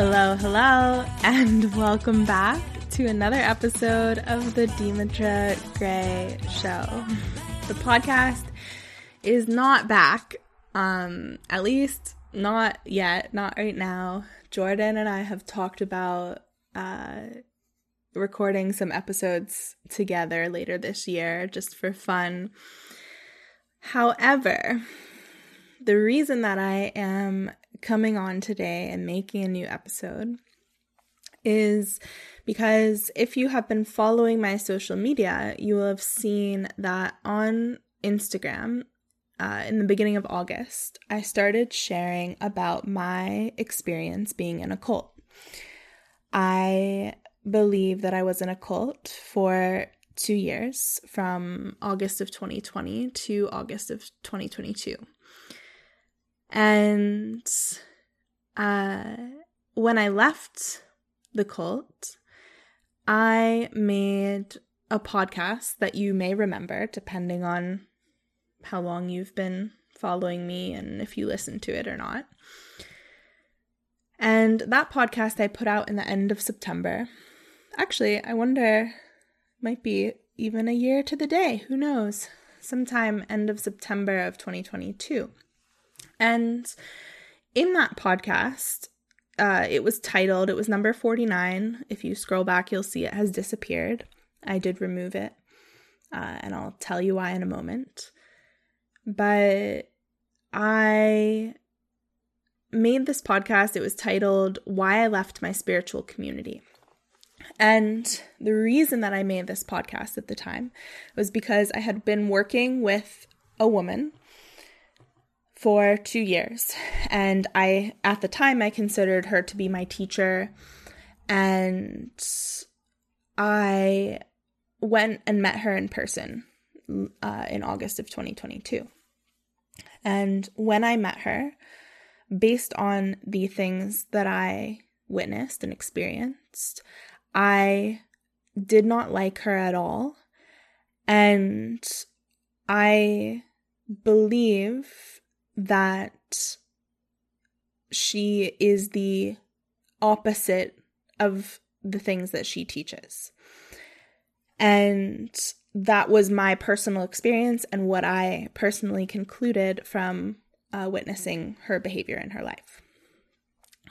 Hello, hello, and welcome back to another episode of the Demetra Gray Show. The podcast is not back, um, at least not yet, not right now. Jordan and I have talked about uh, recording some episodes together later this year just for fun. However, the reason that I am coming on today and making a new episode is because if you have been following my social media, you will have seen that on Instagram, uh, in the beginning of August, I started sharing about my experience being in a cult. I believe that I was in a cult for two years from August of 2020 to August of 2022. And uh, when I left the cult, I made a podcast that you may remember, depending on how long you've been following me and if you listen to it or not. And that podcast I put out in the end of September. Actually, I wonder, might be even a year to the day, who knows? Sometime end of September of 2022. And in that podcast, uh, it was titled, it was number 49. If you scroll back, you'll see it has disappeared. I did remove it, uh, and I'll tell you why in a moment. But I made this podcast. It was titled Why I Left My Spiritual Community. And the reason that I made this podcast at the time was because I had been working with a woman for two years. And I, at the time, I considered her to be my teacher. And I went and met her in person uh, in August of 2022. And when I met her, based on the things that I witnessed and experienced, I did not like her at all. And I believe that she is the opposite of the things that she teaches. And that was my personal experience and what I personally concluded from uh, witnessing her behavior in her life.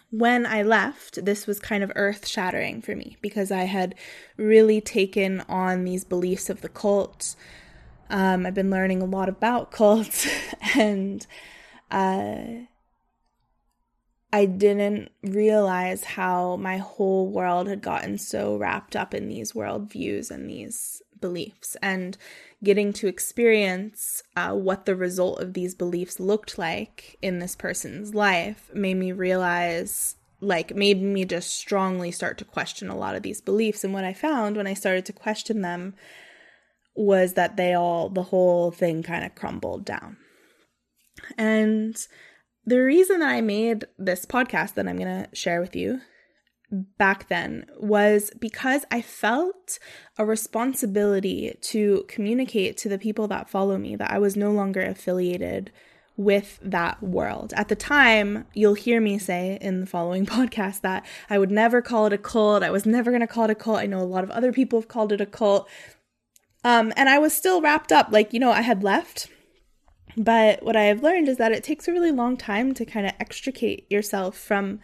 When I left, this was kind of earth shattering for me because I had really taken on these beliefs of the cult. Um, I've been learning a lot about cults and I didn't realize how my whole world had gotten so wrapped up in these worldviews and these beliefs. And getting to experience uh, what the result of these beliefs looked like in this person's life made me realize like made me just strongly start to question a lot of these beliefs and what i found when i started to question them was that they all the whole thing kind of crumbled down and the reason that I made this podcast that I'm going to share with you back then was because I felt a responsibility to communicate to the people that follow me that I was no longer affiliated with that world. At the time, you'll hear me say in the following podcast that I would never call it a cult. I was never going to call it a cult. I know a lot of other people have called it a cult. Um, and I was still wrapped up, like, you know, I had left but what I have learned is that it takes a really long time to kind of extricate yourself from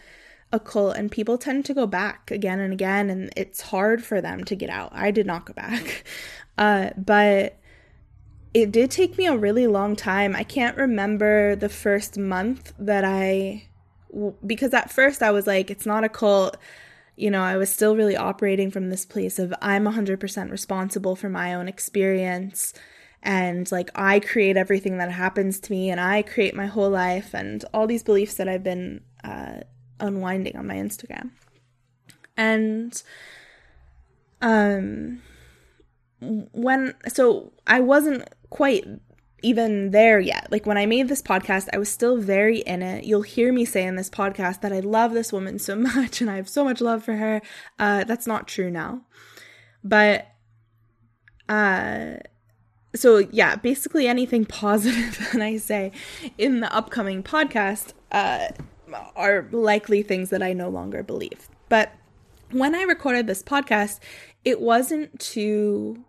a cult, and people tend to go back again and again, and it's hard for them to get out. I did not go back. Uh, but it did take me a really long time. I can't remember the first month that I, because at first I was like, it's not a cult. You know, I was still really operating from this place of I'm 100% responsible for my own experience and like I create everything that happens to me and I create my whole life and all these beliefs that I've been uh, unwinding on my Instagram. And um when so I wasn't quite even there yet. Like when I made this podcast, I was still very in it. You'll hear me say in this podcast that I love this woman so much and I have so much love for her. Uh, that's not true now. But uh, so yeah, basically anything positive that I say in the upcoming podcast, uh, are likely things that I no longer believe. But when I recorded this podcast, it wasn't to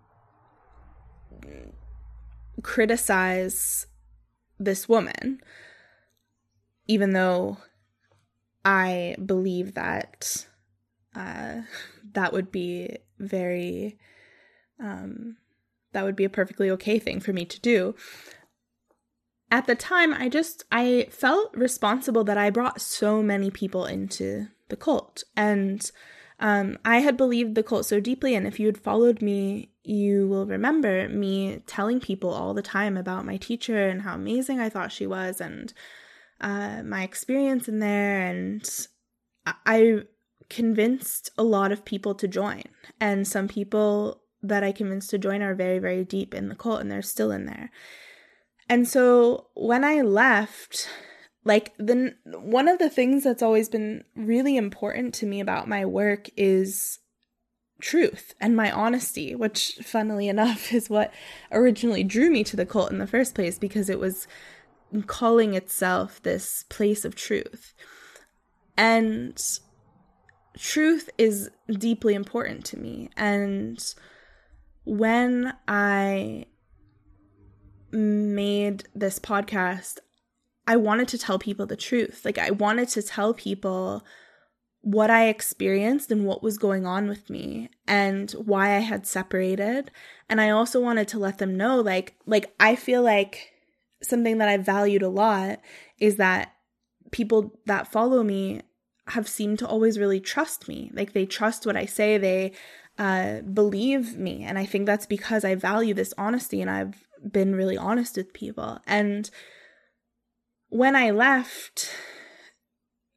criticize this woman, even though I believe that uh, that would be very, um, that would be a perfectly okay thing for me to do. At the time, I just I felt responsible that I brought so many people into the cult, and um, I had believed the cult so deeply. And if you had followed me, you will remember me telling people all the time about my teacher and how amazing I thought she was, and uh, my experience in there, and I convinced a lot of people to join. And some people that I convinced to join are very, very deep in the cult and they're still in there. And so when I left, like the one of the things that's always been really important to me about my work is truth and my honesty, which funnily enough is what originally drew me to the cult in the first place because it was calling itself this place of truth. And truth is deeply important to me. And when I made this podcast, I wanted to tell people the truth. Like, I wanted to tell people what I experienced and what was going on with me and why I had separated. And I also wanted to let them know like like I feel like something that I valued a lot is that people that follow me have seemed to always really trust me. Like they trust what I say, they uh, believe me. And I think that's because I value this honesty and I've been really honest with people. And when I left,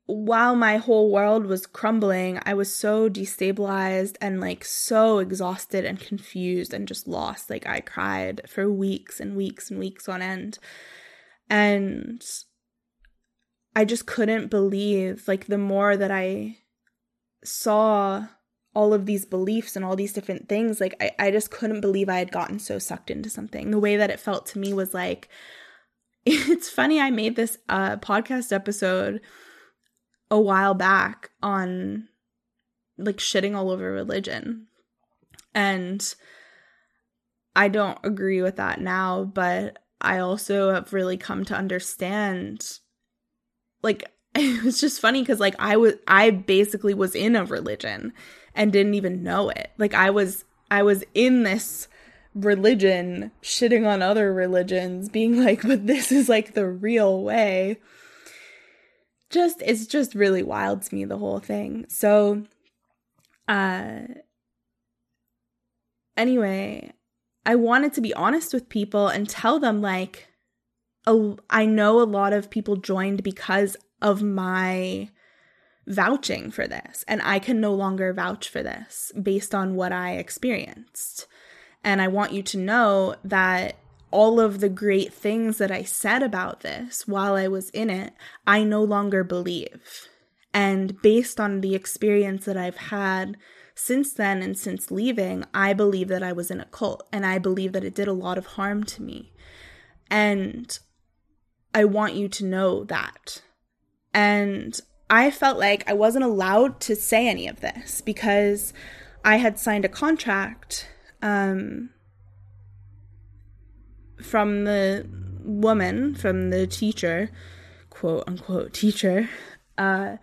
while my whole world was crumbling, I was so destabilized and like so exhausted and confused and just lost. Like I cried for weeks and weeks and weeks on end. And I just couldn't believe, like, the more that I saw all of these beliefs and all these different things, like, I, I just couldn't believe I had gotten so sucked into something. The way that it felt to me was like, it's funny, I made this uh, podcast episode a while back on like shitting all over religion. And I don't agree with that now, but I also have really come to understand like it was just funny cuz like I was I basically was in a religion and didn't even know it. Like I was I was in this religion shitting on other religions being like but this is like the real way just it's just really wild to me the whole thing. So uh anyway, I wanted to be honest with people and tell them like a, I know a lot of people joined because of my vouching for this and I can no longer vouch for this based on what I experienced. And I want you to know that all of the great things that I said about this while I was in it, I no longer believe. And based on the experience that I've had since then and since leaving, I believe that I was in a cult and I believe that it did a lot of harm to me. And I want you to know that. And I felt like I wasn't allowed to say any of this because I had signed a contract um, from the woman, from the teacher, quote unquote teacher, uh,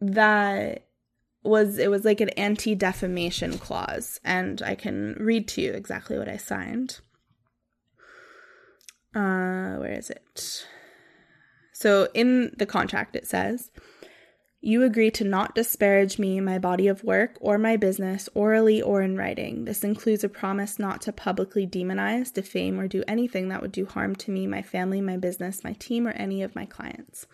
that was it was like an anti-defamation clause and i can read to you exactly what i signed. Uh where is it so in the contract it says you agree to not disparage me, my body of work, or my business orally or in writing. This includes a promise not to publicly demonize, defame, or do anything that would do harm to me, my family, my business, my team, or any of my clients.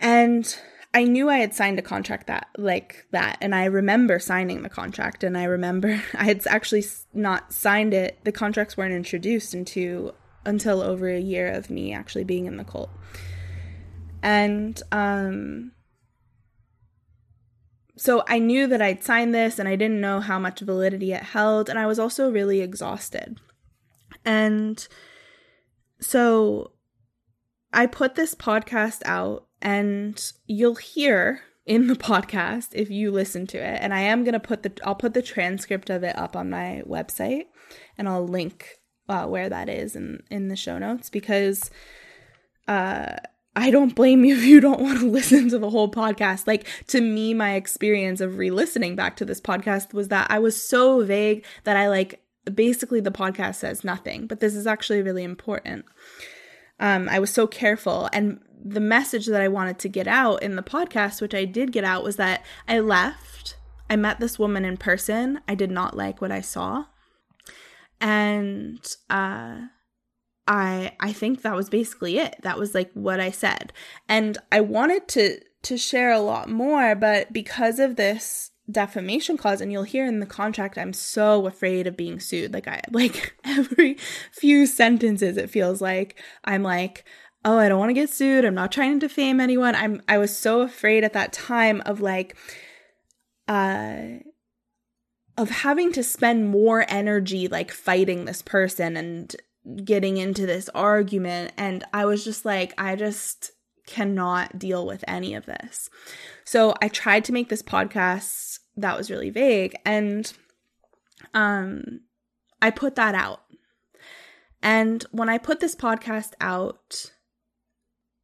And I knew I had signed a contract that like that and I remember signing the contract and I remember I had actually not signed it the contracts weren't introduced into until over a year of me actually being in the cult and um, so I knew that I'd signed this and I didn't know how much validity it held. And I was also really exhausted. And so I put this podcast out, and you'll hear in the podcast if you listen to it. And I am going to put the, I'll put the transcript of it up on my website and I'll link uh, where that is in, in the show notes because uh, I don't blame you if you don't want to listen to the whole podcast. Like, to me, my experience of re listening back to this podcast was that I was so vague that I like basically the podcast says nothing, but this is actually really important. Um, I was so careful. And the message that I wanted to get out in the podcast, which I did get out, was that I left. I met this woman in person. I did not like what I saw. And uh, I I think that was basically it. That was like what I said. And I wanted to to share a lot more, but because of this defamation clause and you'll hear in the contract I'm so afraid of being sued. Like I like every few sentences it feels like I'm like oh, I don't want to get sued. I'm not trying to defame anyone. I'm I was so afraid at that time of like uh of having to spend more energy like fighting this person and getting into this argument and I was just like I just cannot deal with any of this. So I tried to make this podcast that was really vague and um I put that out. And when I put this podcast out,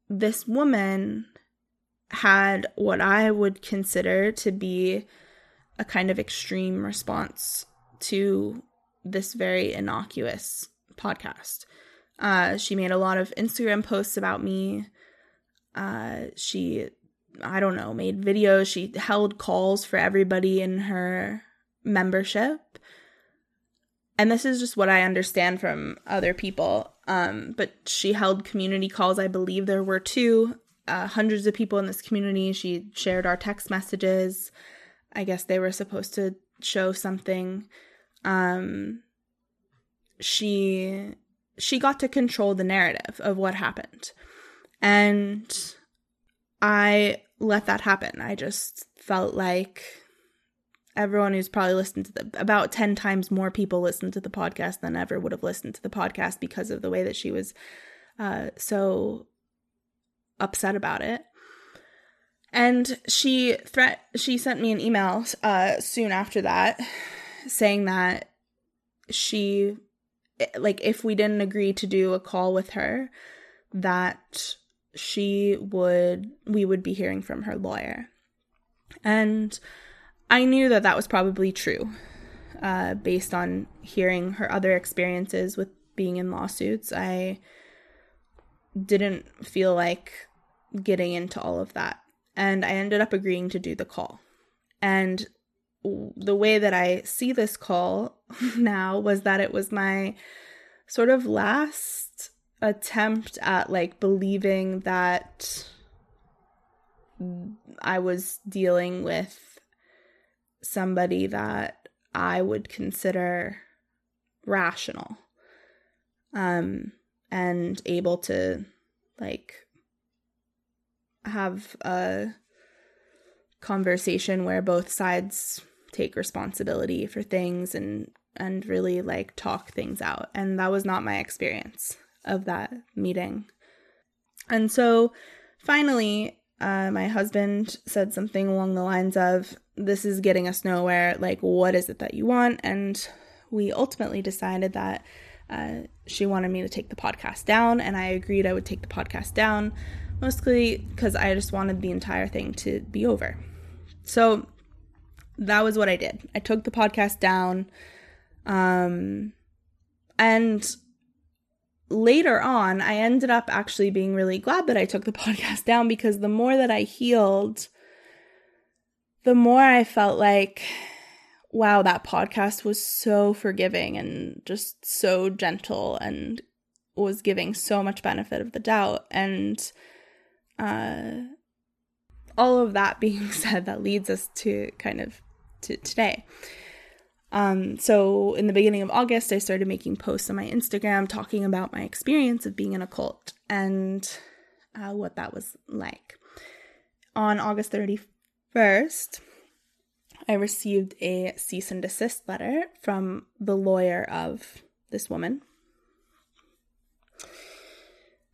this woman had what I would consider to be a kind of extreme response to this very innocuous podcast. Uh, she made a lot of Instagram posts about me. Uh, she, I don't know, made videos. She held calls for everybody in her membership. And this is just what I understand from other people. Um, but she held community calls. I believe there were two, uh, hundreds of people in this community. She shared our text messages. I guess they were supposed to show something. Um, she she got to control the narrative of what happened, and I let that happen. I just felt like everyone who's probably listened to the about 10 times more people listened to the podcast than ever would have listened to the podcast because of the way that she was uh, so upset about it and she threat she sent me an email uh, soon after that saying that she like if we didn't agree to do a call with her that she would we would be hearing from her lawyer and I knew that that was probably true uh, based on hearing her other experiences with being in lawsuits. I didn't feel like getting into all of that. And I ended up agreeing to do the call. And the way that I see this call now was that it was my sort of last attempt at like believing that I was dealing with somebody that I would consider rational um and able to like have a conversation where both sides take responsibility for things and and really like talk things out and that was not my experience of that meeting and so finally uh, my husband said something along the lines of this is getting us nowhere. Like, what is it that you want? And we ultimately decided that uh, she wanted me to take the podcast down, and I agreed I would take the podcast down, mostly because I just wanted the entire thing to be over. So that was what I did. I took the podcast down. Um, and later on, I ended up actually being really glad that I took the podcast down because the more that I healed, the more I felt like, wow, that podcast was so forgiving and just so gentle and was giving so much benefit of the doubt. And uh, all of that being said, that leads us to kind of to today. Um, so in the beginning of August, I started making posts on my Instagram talking about my experience of being in a cult and uh, what that was like. On August 31st, I received a cease and desist letter from the lawyer of this woman.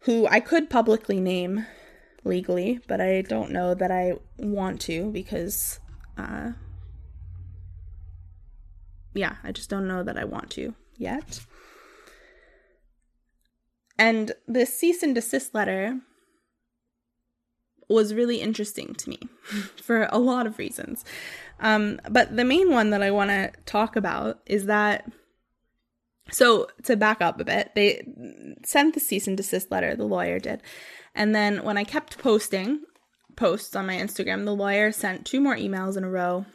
who I could publicly name legally, but I don't know that I want to because, uh, yeah, I just don't know that I want to yet. And this cease and desist letter was really interesting to me for a lot of reasons. Um, but the main one that I want to talk about is that. So, to back up a bit, they sent the cease and desist letter, the lawyer did. And then when I kept posting posts on my Instagram, the lawyer sent two more emails in a row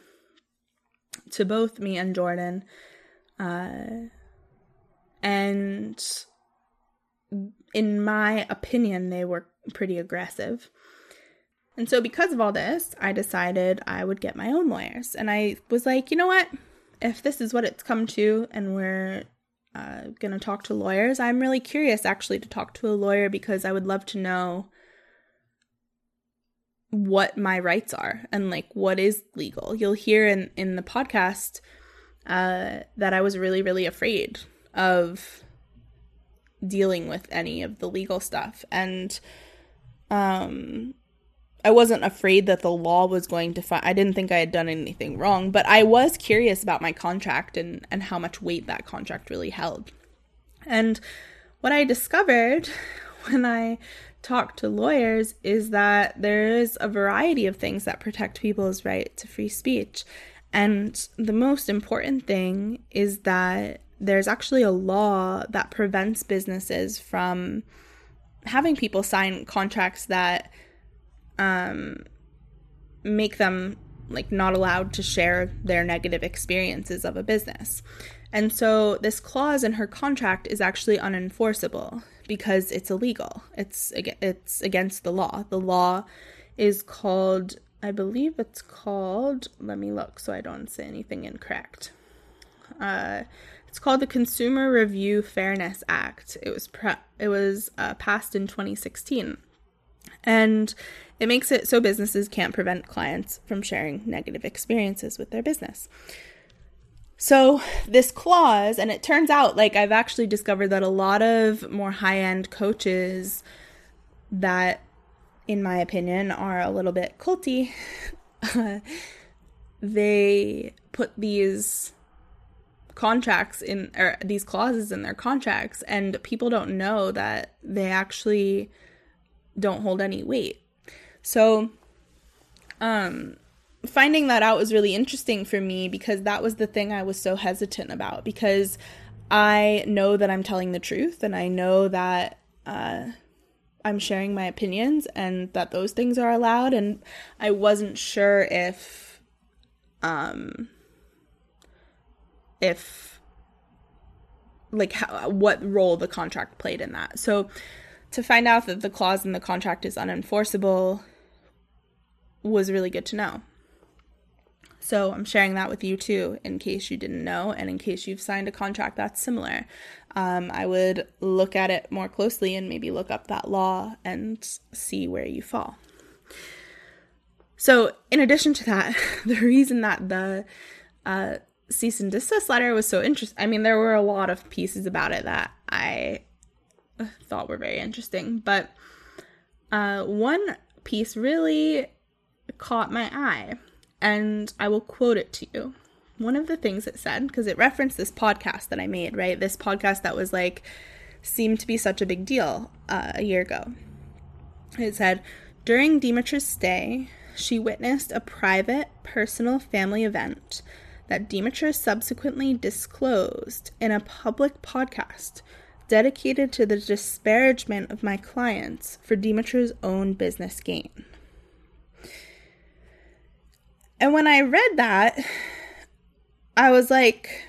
to both me and Jordan. Uh, and in my opinion, they were pretty aggressive. And so, because of all this, I decided I would get my own lawyers. And I was like, you know what? If this is what it's come to and we're uh, going to talk to lawyers, I'm really curious actually to talk to a lawyer because I would love to know what my rights are and like what is legal. You'll hear in, in the podcast uh, that I was really, really afraid of dealing with any of the legal stuff. And um, I wasn't afraid that the law was going to find. I didn't think I had done anything wrong, but I was curious about my contract and and how much weight that contract really held. And what I discovered when I talked to lawyers is that there is a variety of things that protect people's right to free speech. And the most important thing is that there's actually a law that prevents businesses from having people sign contracts that um, make them like not allowed to share their negative experiences of a business. And so this clause in her contract is actually unenforceable because it's illegal. It's it's against the law. The law is called I believe it's called let me look so I don't say anything incorrect. Uh, it's called the Consumer Review Fairness Act. It was pre- it was uh, passed in 2016. And it makes it so businesses can't prevent clients from sharing negative experiences with their business. So, this clause, and it turns out like I've actually discovered that a lot of more high end coaches that, in my opinion, are a little bit culty, they put these contracts in or these clauses in their contracts and people don't know that they actually don't hold any weight. So, um, finding that out was really interesting for me because that was the thing I was so hesitant about because I know that I'm telling the truth and I know that uh, I'm sharing my opinions and that those things are allowed. And I wasn't sure if, um, if like how, what role the contract played in that. So to find out that the clause in the contract is unenforceable was really good to know. So I'm sharing that with you too, in case you didn't know, and in case you've signed a contract that's similar. Um, I would look at it more closely and maybe look up that law and see where you fall. So, in addition to that, the reason that the uh, cease and desist letter was so interesting, I mean, there were a lot of pieces about it that I thought were very interesting. But uh, one piece really caught my eye, and I will quote it to you. One of the things it said, because it referenced this podcast that I made, right? This podcast that was like, seemed to be such a big deal uh, a year ago. It said, during Demetra's stay, she witnessed a private, personal family event that Demetra subsequently disclosed in a public podcast dedicated to the disparagement of my clients for Demetra's own business gain. And when I read that, I was like,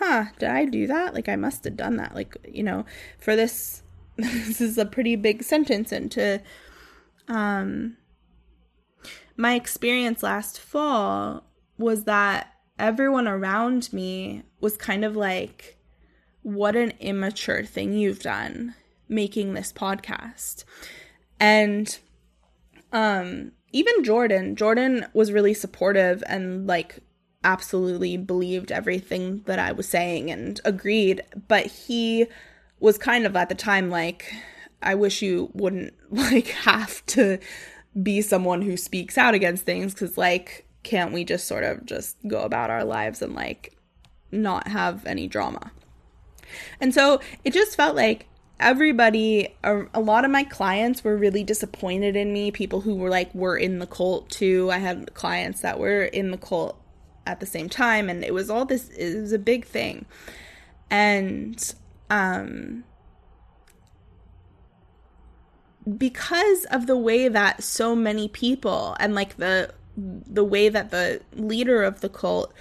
huh, did I do that? Like, I must have done that. Like, you know, for this, this is a pretty big sentence. And to, um, my experience last fall was that everyone around me was kind of like, what an immature thing you've done making this podcast. And um even Jordan, Jordan was really supportive and like absolutely believed everything that I was saying and agreed, but he was kind of at the time like I wish you wouldn't like have to be someone who speaks out against things because like can't we just sort of just go about our lives and like not have any drama? And so it just felt like everybody a, a, lot of my clients were really disappointed in me. People who were like were in the cult too. I had clients that were in the cult at the same time and it was all this it was a big thing. And um because of the way that so many people and like the the way that the leader of the cult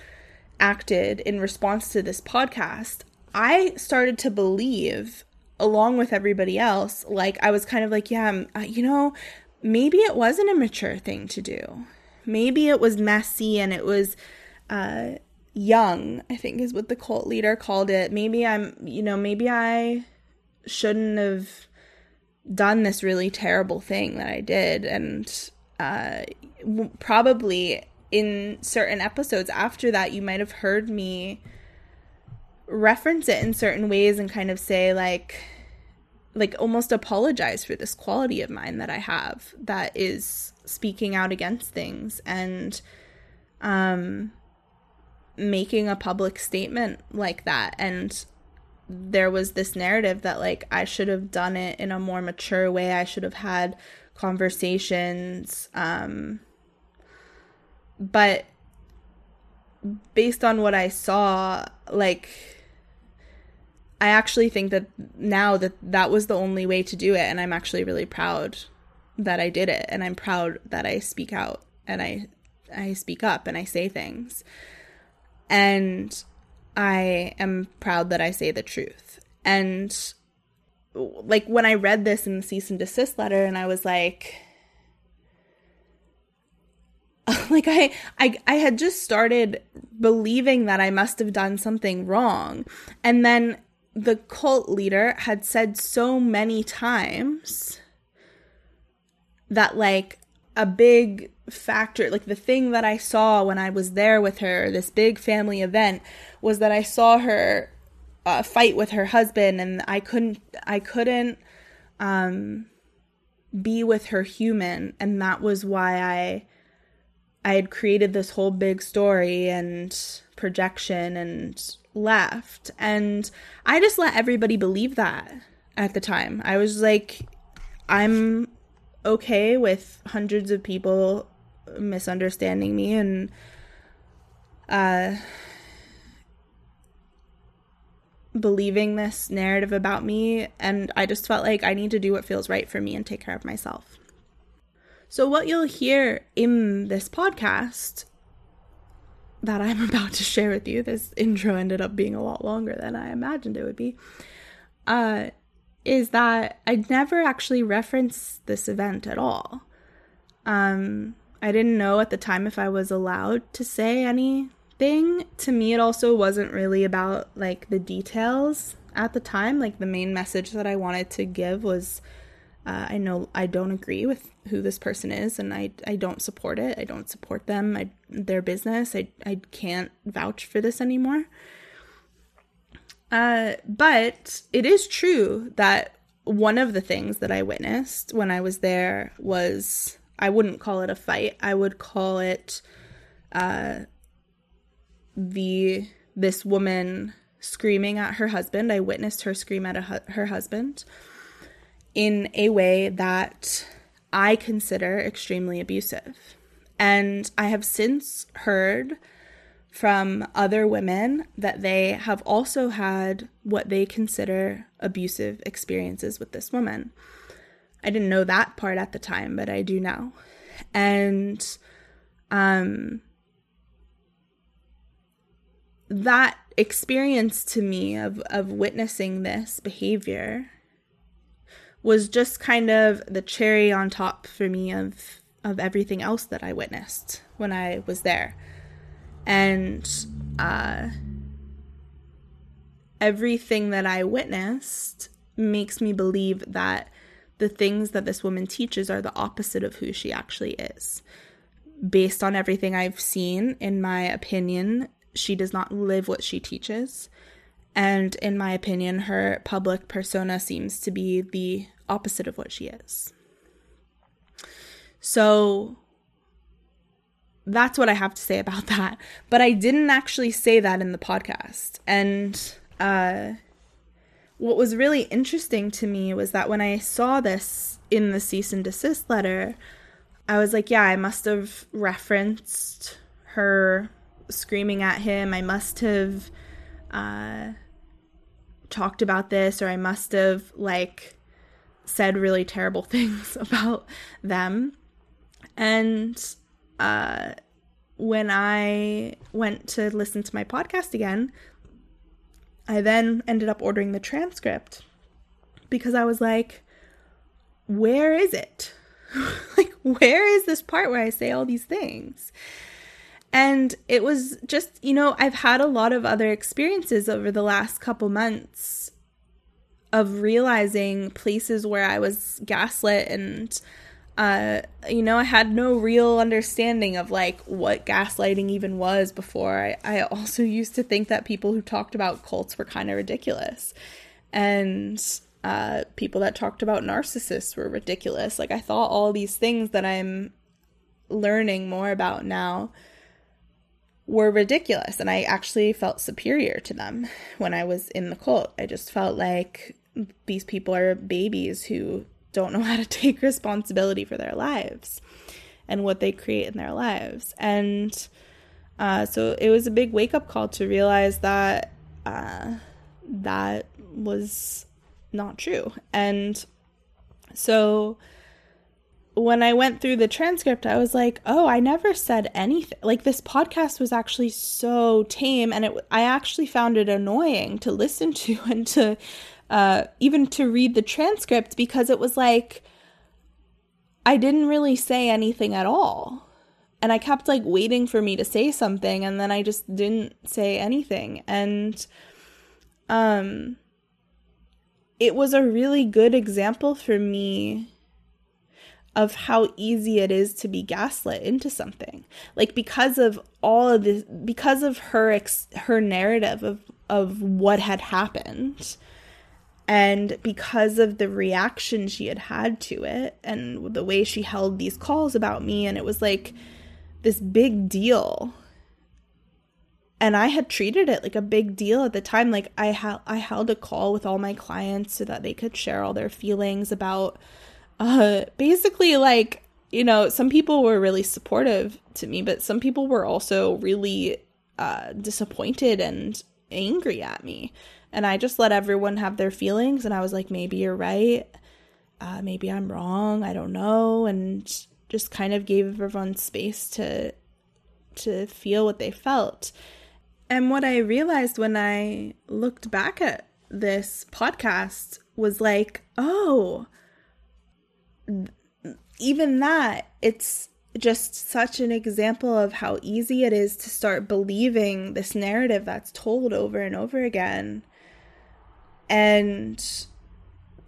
acted in response to this podcast, I started to believe along with everybody else like I was kind of like, yeah, uh, you know, maybe it wasn't a mature thing to do. Maybe it was messy and it was uh young, I think is what the cult leader called it. Maybe I'm, you know, maybe I shouldn't have done this really terrible thing that I did. And uh, probably in certain episodes after that, you might have heard me reference it in certain ways and kind of say, like, like almost apologize for this quality of mine that I have that is speaking out against things and um making a public statement like that and there was this narrative that like I should have done it in a more mature way. I should have had conversations um but based on what I saw like I actually think that now that that was the only way to do it and I'm actually really proud that I did it and I'm proud that I speak out and I I speak up and I say things. And I am proud that I say the truth. And like when I read this in the cease and desist letter, and I was like, like I, I I had just started believing that I must have done something wrong. And then the cult leader had said so many times that like a big factor like the thing that I saw when I was there with her this big family event was that I saw her uh, fight with her husband and I couldn't I couldn't um be with her human. And that was why I I had created this whole big story and projection and left and I just let everybody believe that at the time. I was like I'm okay with hundreds of people misunderstanding me and uh believing this narrative about me and I just felt like I need to do what feels right for me and take care of myself. So what you'll hear in this podcast that I'm about to share with you, this intro ended up being a lot longer than I imagined it would be. Uh is that I never actually referenced this event at all. Um I didn't know at the time if I was allowed to say anything. To me, it also wasn't really about like the details at the time. Like the main message that I wanted to give was uh, I know I don't agree with who this person is and I, I don't support it. I don't support them. I, their business. I, I can't vouch for this anymore. Uh, but it is true that one of the things that I witnessed when I was there was I wouldn't call it a fight. I would call it uh, the this woman screaming at her husband. I witnessed her scream at hu- her husband in a way that I consider extremely abusive. And I have since heard from other women that they have also had what they consider abusive experiences with this woman. I didn't know that part at the time, but I do now. And um that experience to me of of witnessing this behavior was just kind of the cherry on top for me of of everything else that I witnessed when I was there. And uh everything that I witnessed makes me believe that the things that this woman teaches are the opposite of who she actually is. Based on everything I've seen, in my opinion, she does not live what she teaches. And in my opinion, her public persona seems to be the opposite of what she is. So that's what I have to say about that. But I didn't actually say that in the podcast. And uh, what was really interesting to me was that when I saw this in the cease and desist letter, I was like, yeah, I must have referenced her screaming at him. I must have uh, talked about this, or I must have, like, said really terrible things about them. And uh, when I went to listen to my podcast again, I then ended up ordering the transcript because I was like, where is it? like, where is this part where I say all these things? And it was just, you know, I've had a lot of other experiences over the last couple months of realizing places where I was gaslit and uh, you know, I had no real understanding of like what gaslighting even was before. I, I also used to think that people who talked about cults were kind of ridiculous. And uh, people that talked about narcissists were ridiculous. Like, I thought all these things that I'm learning more about now were ridiculous. And I actually felt superior to them when I was in the cult. I just felt like these people are babies who don't know how to take responsibility for their lives and what they create in their lives. And uh, so it was a big wake up call to realize that uh, that was not true. And so when I went through the transcript, I was like, "Oh, I never said anything." Like this podcast was actually so tame, and it I actually found it annoying to listen to and to uh, even to read the transcript because it was like I didn't really say anything at all. And I kept like waiting for me to say something and then I just didn't say anything. And um it was a really good example for me of how easy it is to be gaslit into something. Like because of all of this because of her ex- her narrative of of what had happened and because of the reaction she had had to it and the way she held these calls about me, and it was like this big deal. And I had treated it like a big deal at the time. Like I held I held a call with all my clients so that they could share all their feelings about uh basically like you know, some people were really supportive to me, but some people were also really uh, disappointed and angry at me. And I just let everyone have their feelings. And I was like, maybe you're right. Uh, maybe I'm wrong. I don't know. And just kind of gave everyone space to to feel what they felt. And what I realized when I looked back at this podcast was like, oh, even that, it's just such an example of how easy it is to start believing this narrative that's told over and over again. And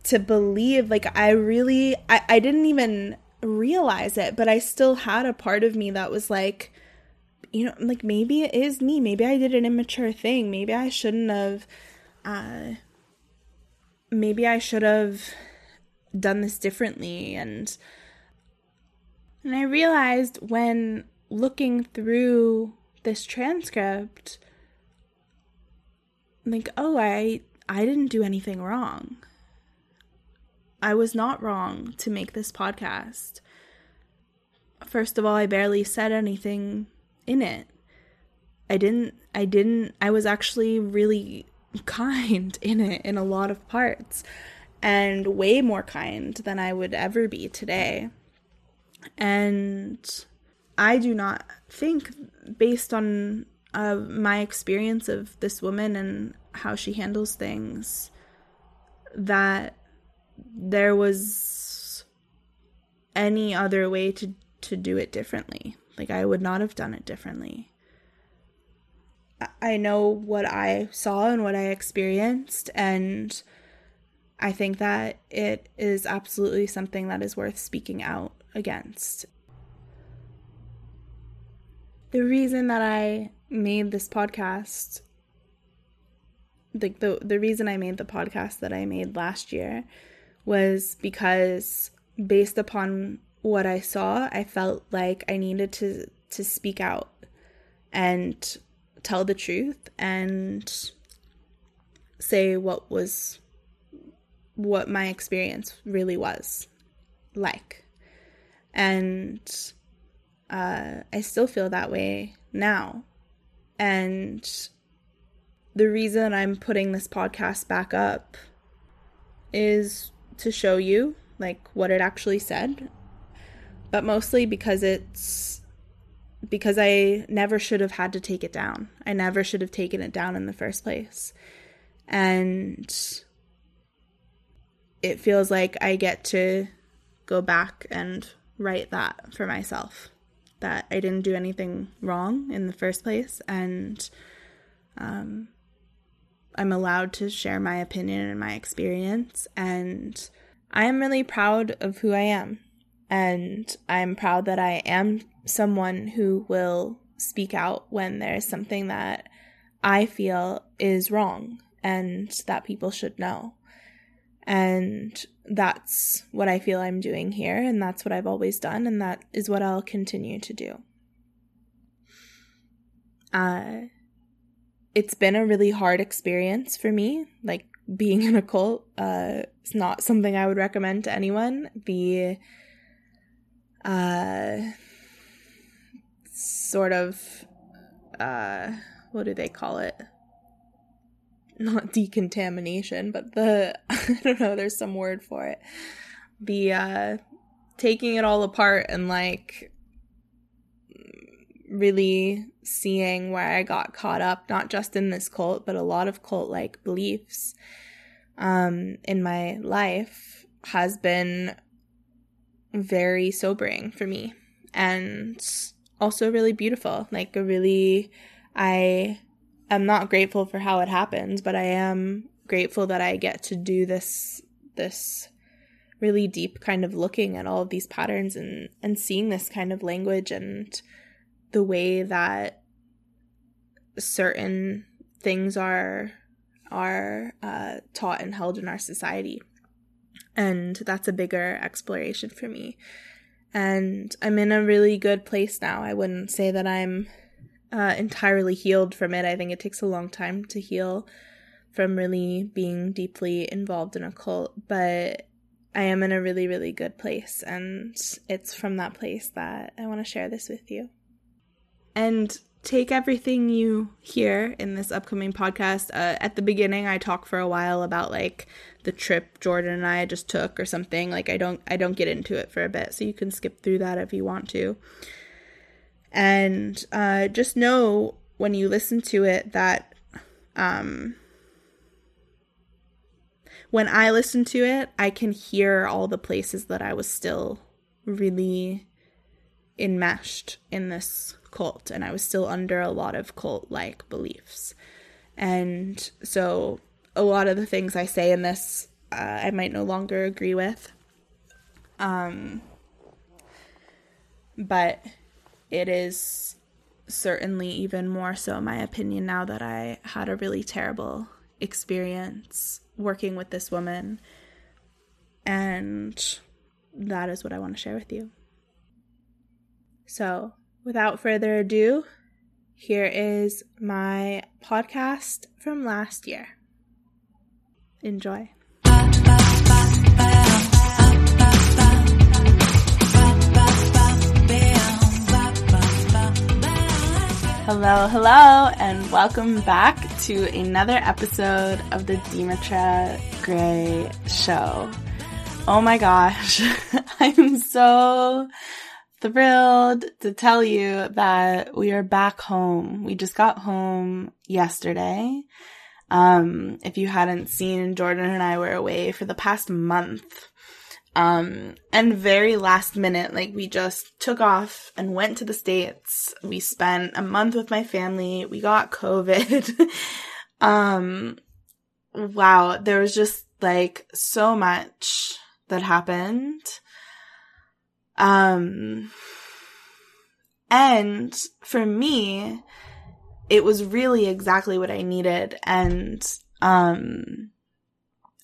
to believe like i really I, I didn't even realize it but i still had a part of me that was like you know like maybe it is me. Maybe i did an immature thing. Maybe i shouldn't have uh maybe i should have done this differently and and i realized when looking through this transcript like oh i I didn't do anything wrong. I was not wrong to make this podcast. First of all, I barely said anything in it. I didn't, I didn't, I was actually really kind in it in a lot of parts and way more kind than I would ever be today. And I do not think, based on uh, my experience of this woman and how she handles things that there was any other way to to do it differently like i would not have done it differently i know what i saw and what i experienced and i think that it is absolutely something that is worth speaking out against. The reason that i made this podcast the, the the reason I made the podcast that I made last year was because based upon what I saw, I felt like I needed to to speak out and tell the truth and say what was what my experience really was like. And uh, I still feel that way now. And the reason I'm putting this podcast back up is to show you like what it actually said, but mostly because it's because I never should have had to take it down. I never should have taken it down in the first place. And it feels like I get to go back and write that for myself that I didn't do anything wrong in the first place and um, I'm allowed to share my opinion and my experience and I am really proud of who I am and I'm proud that I am someone who will speak out when there's something that I feel is wrong and that people should know. And that's what I feel I'm doing here, and that's what I've always done, and that is what I'll continue to do. Uh, it's been a really hard experience for me. Like being in a cult, uh, it's not something I would recommend to anyone. The uh, sort of, uh, what do they call it? Not decontamination, but the I don't know, there's some word for it. The uh taking it all apart and like really seeing where I got caught up, not just in this cult, but a lot of cult like beliefs um in my life has been very sobering for me and also really beautiful. Like a really I am not grateful for how it happened, but I am grateful that I get to do this this really deep kind of looking at all of these patterns and and seeing this kind of language and the way that certain things are are uh, taught and held in our society. And that's a bigger exploration for me. And i'm in a really good place now. I wouldn't say that i'm uh, entirely healed from it. I think it takes a long time to heal from really being deeply involved in a cult, but I am in a really, really good place. And it's from that place that I want to share this with you. And take everything you hear in this upcoming podcast. Uh, at the beginning, I talk for a while about like the trip Jordan and I just took or something. Like I don't, I don't get into it for a bit, so you can skip through that if you want to. And uh, just know when you listen to it that um, when I listen to it, I can hear all the places that I was still really enmeshed in this cult and I was still under a lot of cult like beliefs. And so a lot of the things I say in this uh, I might no longer agree with. Um, but it is certainly even more so in my opinion now that I had a really terrible experience working with this woman. And that is what I want to share with you. So, without further ado, here is my podcast from last year. Enjoy. Hello, hello, and welcome back to another episode of the Demetra Gray Show. Oh my gosh, I'm so thrilled to tell you that we are back home. We just got home yesterday. Um, if you hadn't seen, Jordan and I were away for the past month um, and very last minute, like we just took off and went to the States. We spent a month with my family. We got COVID. um, wow, there was just like so much that happened. Um, and for me, it was really exactly what I needed. And, um,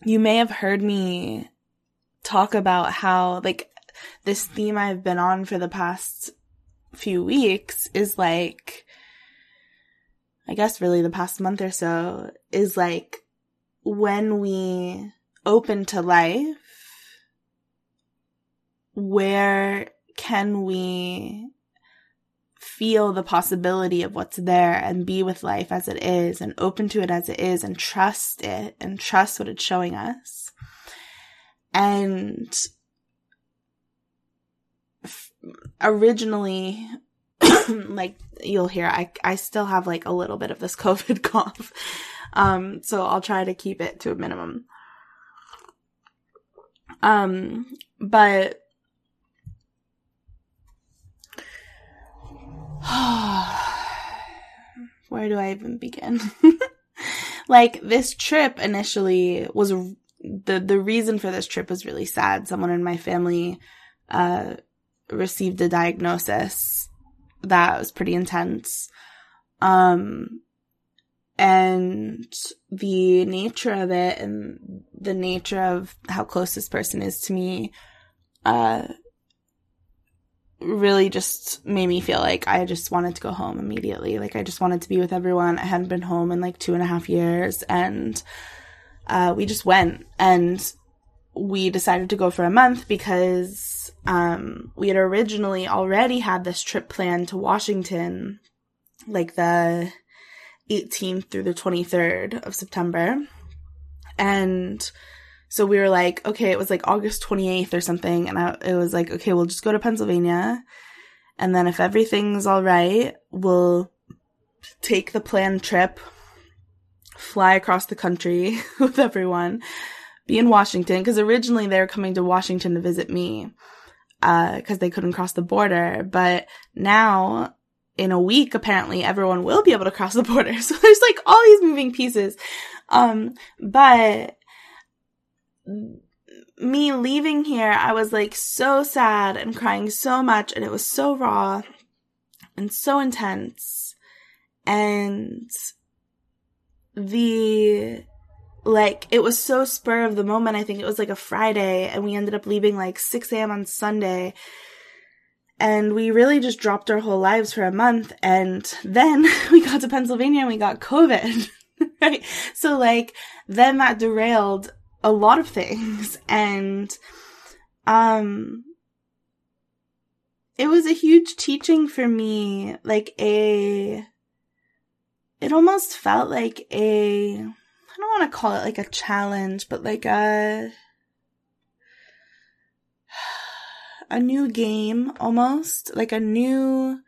you may have heard me talk about how like this theme I've been on for the past few weeks is like I guess really the past month or so is like when we open to life where can we feel the possibility of what's there and be with life as it is and open to it as it is and trust it and trust what it's showing us. And originally, like you'll hear, I, I still have like a little bit of this COVID cough. Um, so I'll try to keep it to a minimum. Um, but where do I even begin? like this trip initially was the the reason for this trip was really sad. Someone in my family uh received a diagnosis that was pretty intense. Um and the nature of it and the nature of how close this person is to me uh really just made me feel like I just wanted to go home immediately. Like I just wanted to be with everyone. I hadn't been home in like two and a half years and uh, we just went and we decided to go for a month because um, we had originally already had this trip planned to Washington like the 18th through the 23rd of September. And so we were like, okay, it was like August 28th or something. And I, it was like, okay, we'll just go to Pennsylvania. And then if everything's all right, we'll take the planned trip, fly across the country with everyone, be in Washington. Cause originally they were coming to Washington to visit me, uh, cause they couldn't cross the border. But now in a week, apparently everyone will be able to cross the border. So there's like all these moving pieces. Um, but me leaving here, I was like so sad and crying so much, and it was so raw and so intense. And the like it was so spur of the moment. I think it was like a Friday, and we ended up leaving like 6 a.m. on Sunday. And we really just dropped our whole lives for a month. And then we got to Pennsylvania and we got COVID. right? So like, then that derailed a lot of things and um it was a huge teaching for me like a it almost felt like a I don't want to call it like a challenge but like a a new game almost like a new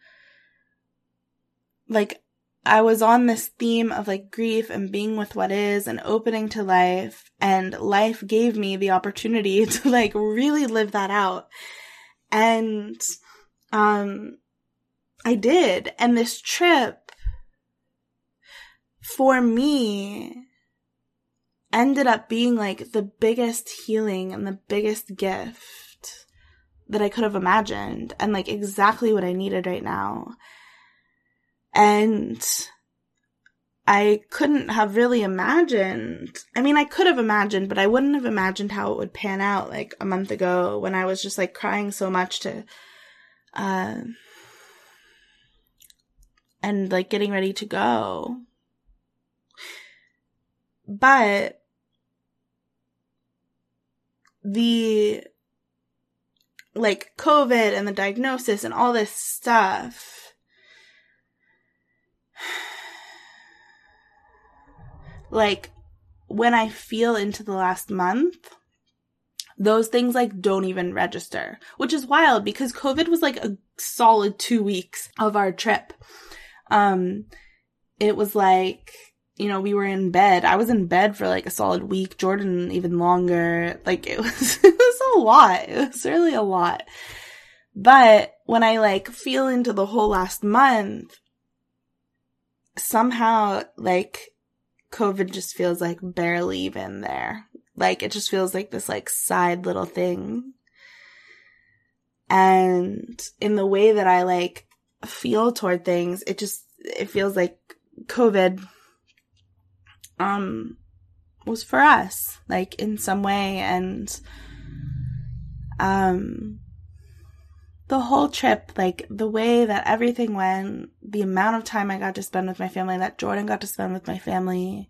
like I was on this theme of like grief and being with what is and opening to life and life gave me the opportunity to like really live that out. And, um, I did. And this trip for me ended up being like the biggest healing and the biggest gift that I could have imagined and like exactly what I needed right now. And I couldn't have really imagined. I mean, I could have imagined, but I wouldn't have imagined how it would pan out like a month ago when I was just like crying so much to, uh, and like getting ready to go. But the like COVID and the diagnosis and all this stuff like when I feel into the last month, those things like don't even register, which is wild because COVID was like a solid two weeks of our trip. Um, it was like, you know, we were in bed. I was in bed for like a solid week. Jordan even longer. Like it was, it was a lot. It was really a lot. But when I like feel into the whole last month, somehow like COVID just feels like barely even there. Like it just feels like this like side little thing. And in the way that I like feel toward things, it just it feels like COVID um was for us, like in some way and Um, the whole trip, like the way that everything went, the amount of time I got to spend with my family, that Jordan got to spend with my family.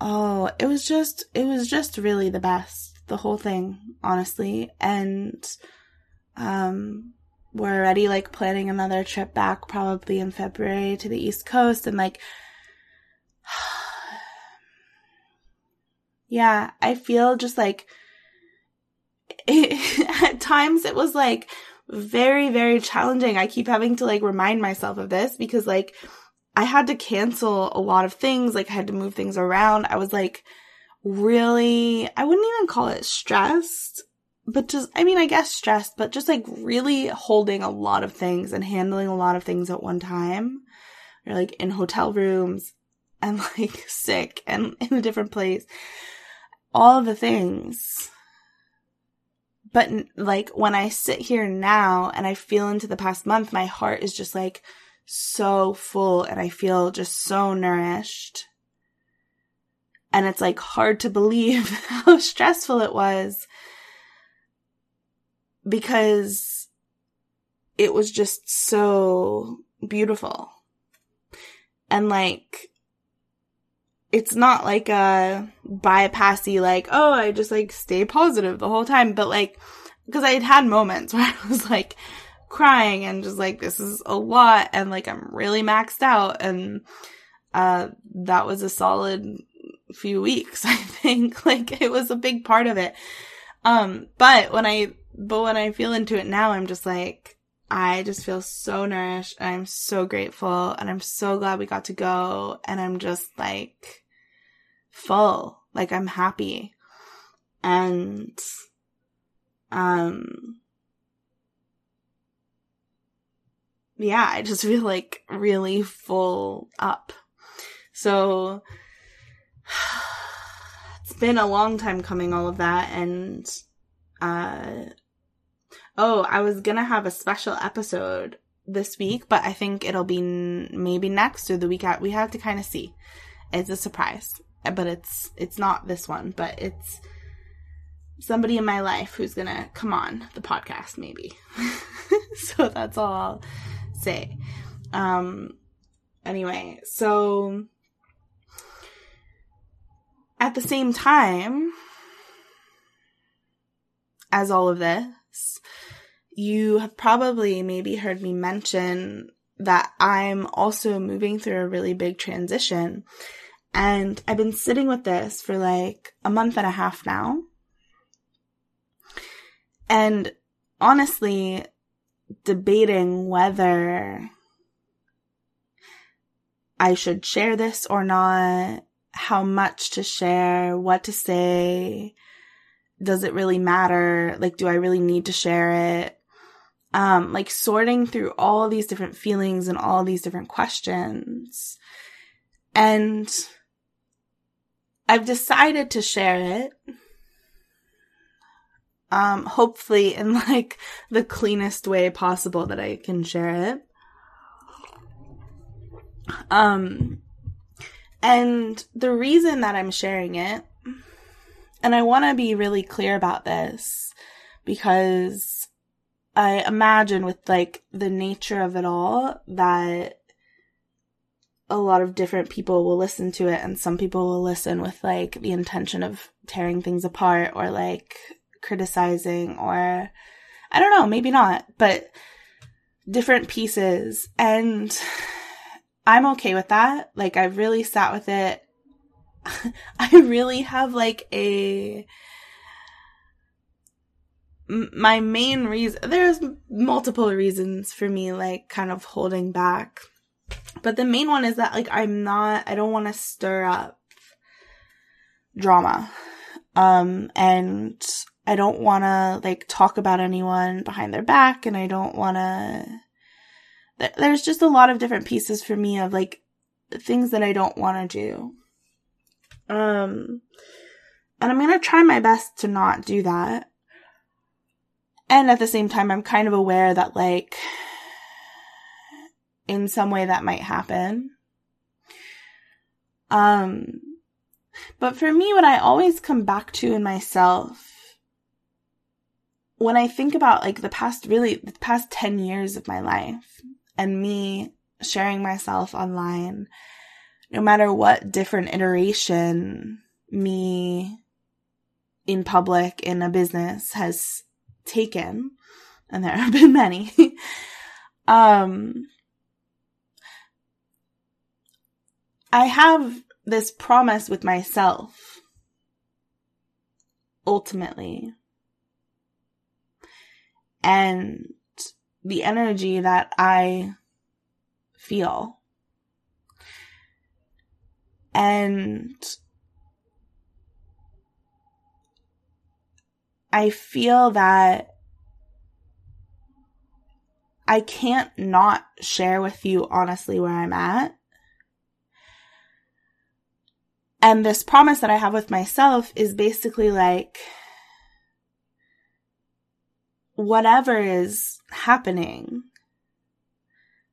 Oh, it was just, it was just really the best, the whole thing, honestly. And, um, we're already like planning another trip back probably in February to the East Coast and like, yeah, I feel just like, it, at times it was like very, very challenging. I keep having to like remind myself of this because like I had to cancel a lot of things. Like I had to move things around. I was like really, I wouldn't even call it stressed, but just, I mean, I guess stressed, but just like really holding a lot of things and handling a lot of things at one time. Or like in hotel rooms and like sick and in a different place. All the things but like when I sit here now and I feel into the past month, my heart is just like so full and I feel just so nourished. And it's like hard to believe how stressful it was because it was just so beautiful. And like, it's not like a bypassy, like, oh, I just like stay positive the whole time. But like, because I had had moments where I was like crying and just like, this is a lot. And like, I'm really maxed out. And, uh, that was a solid few weeks, I think. Like, it was a big part of it. Um, but when I, but when I feel into it now, I'm just like, I just feel so nourished and I'm so grateful and I'm so glad we got to go and I'm just like full. Like I'm happy. And um yeah, I just feel like really full up. So it's been a long time coming all of that and uh Oh, I was gonna have a special episode this week, but I think it'll be n- maybe next or the week out. We have to kind of see. It's a surprise, but it's it's not this one, but it's somebody in my life who's gonna come on the podcast, maybe. so that's all I'll say. Um. Anyway, so at the same time as all of this you have probably maybe heard me mention that I'm also moving through a really big transition. And I've been sitting with this for like a month and a half now. And honestly, debating whether I should share this or not, how much to share, what to say, does it really matter? Like, do I really need to share it? Um, like sorting through all these different feelings and all these different questions. And I've decided to share it. Um, hopefully in like the cleanest way possible that I can share it. Um, and the reason that I'm sharing it, and I want to be really clear about this because I imagine with like the nature of it all that a lot of different people will listen to it and some people will listen with like the intention of tearing things apart or like criticizing or I don't know, maybe not, but different pieces and I'm okay with that. Like I've really sat with it. I really have like a my main reason there's multiple reasons for me like kind of holding back. But the main one is that like i'm not i don't want to stir up drama. Um and i don't want to like talk about anyone behind their back and i don't want to there's just a lot of different pieces for me of like things that i don't want to do. Um and i'm going to try my best to not do that and at the same time, I'm kind of aware that, like, in some way that might happen. Um, but for me, what I always come back to in myself when I think about like the past really the past 10 years of my life and me sharing myself online, no matter what different iteration me in public in a business has taken, and there have been many, um, I have this promise with myself ultimately and the energy that I feel. And I feel that I can't not share with you honestly where I'm at. And this promise that I have with myself is basically like, whatever is happening,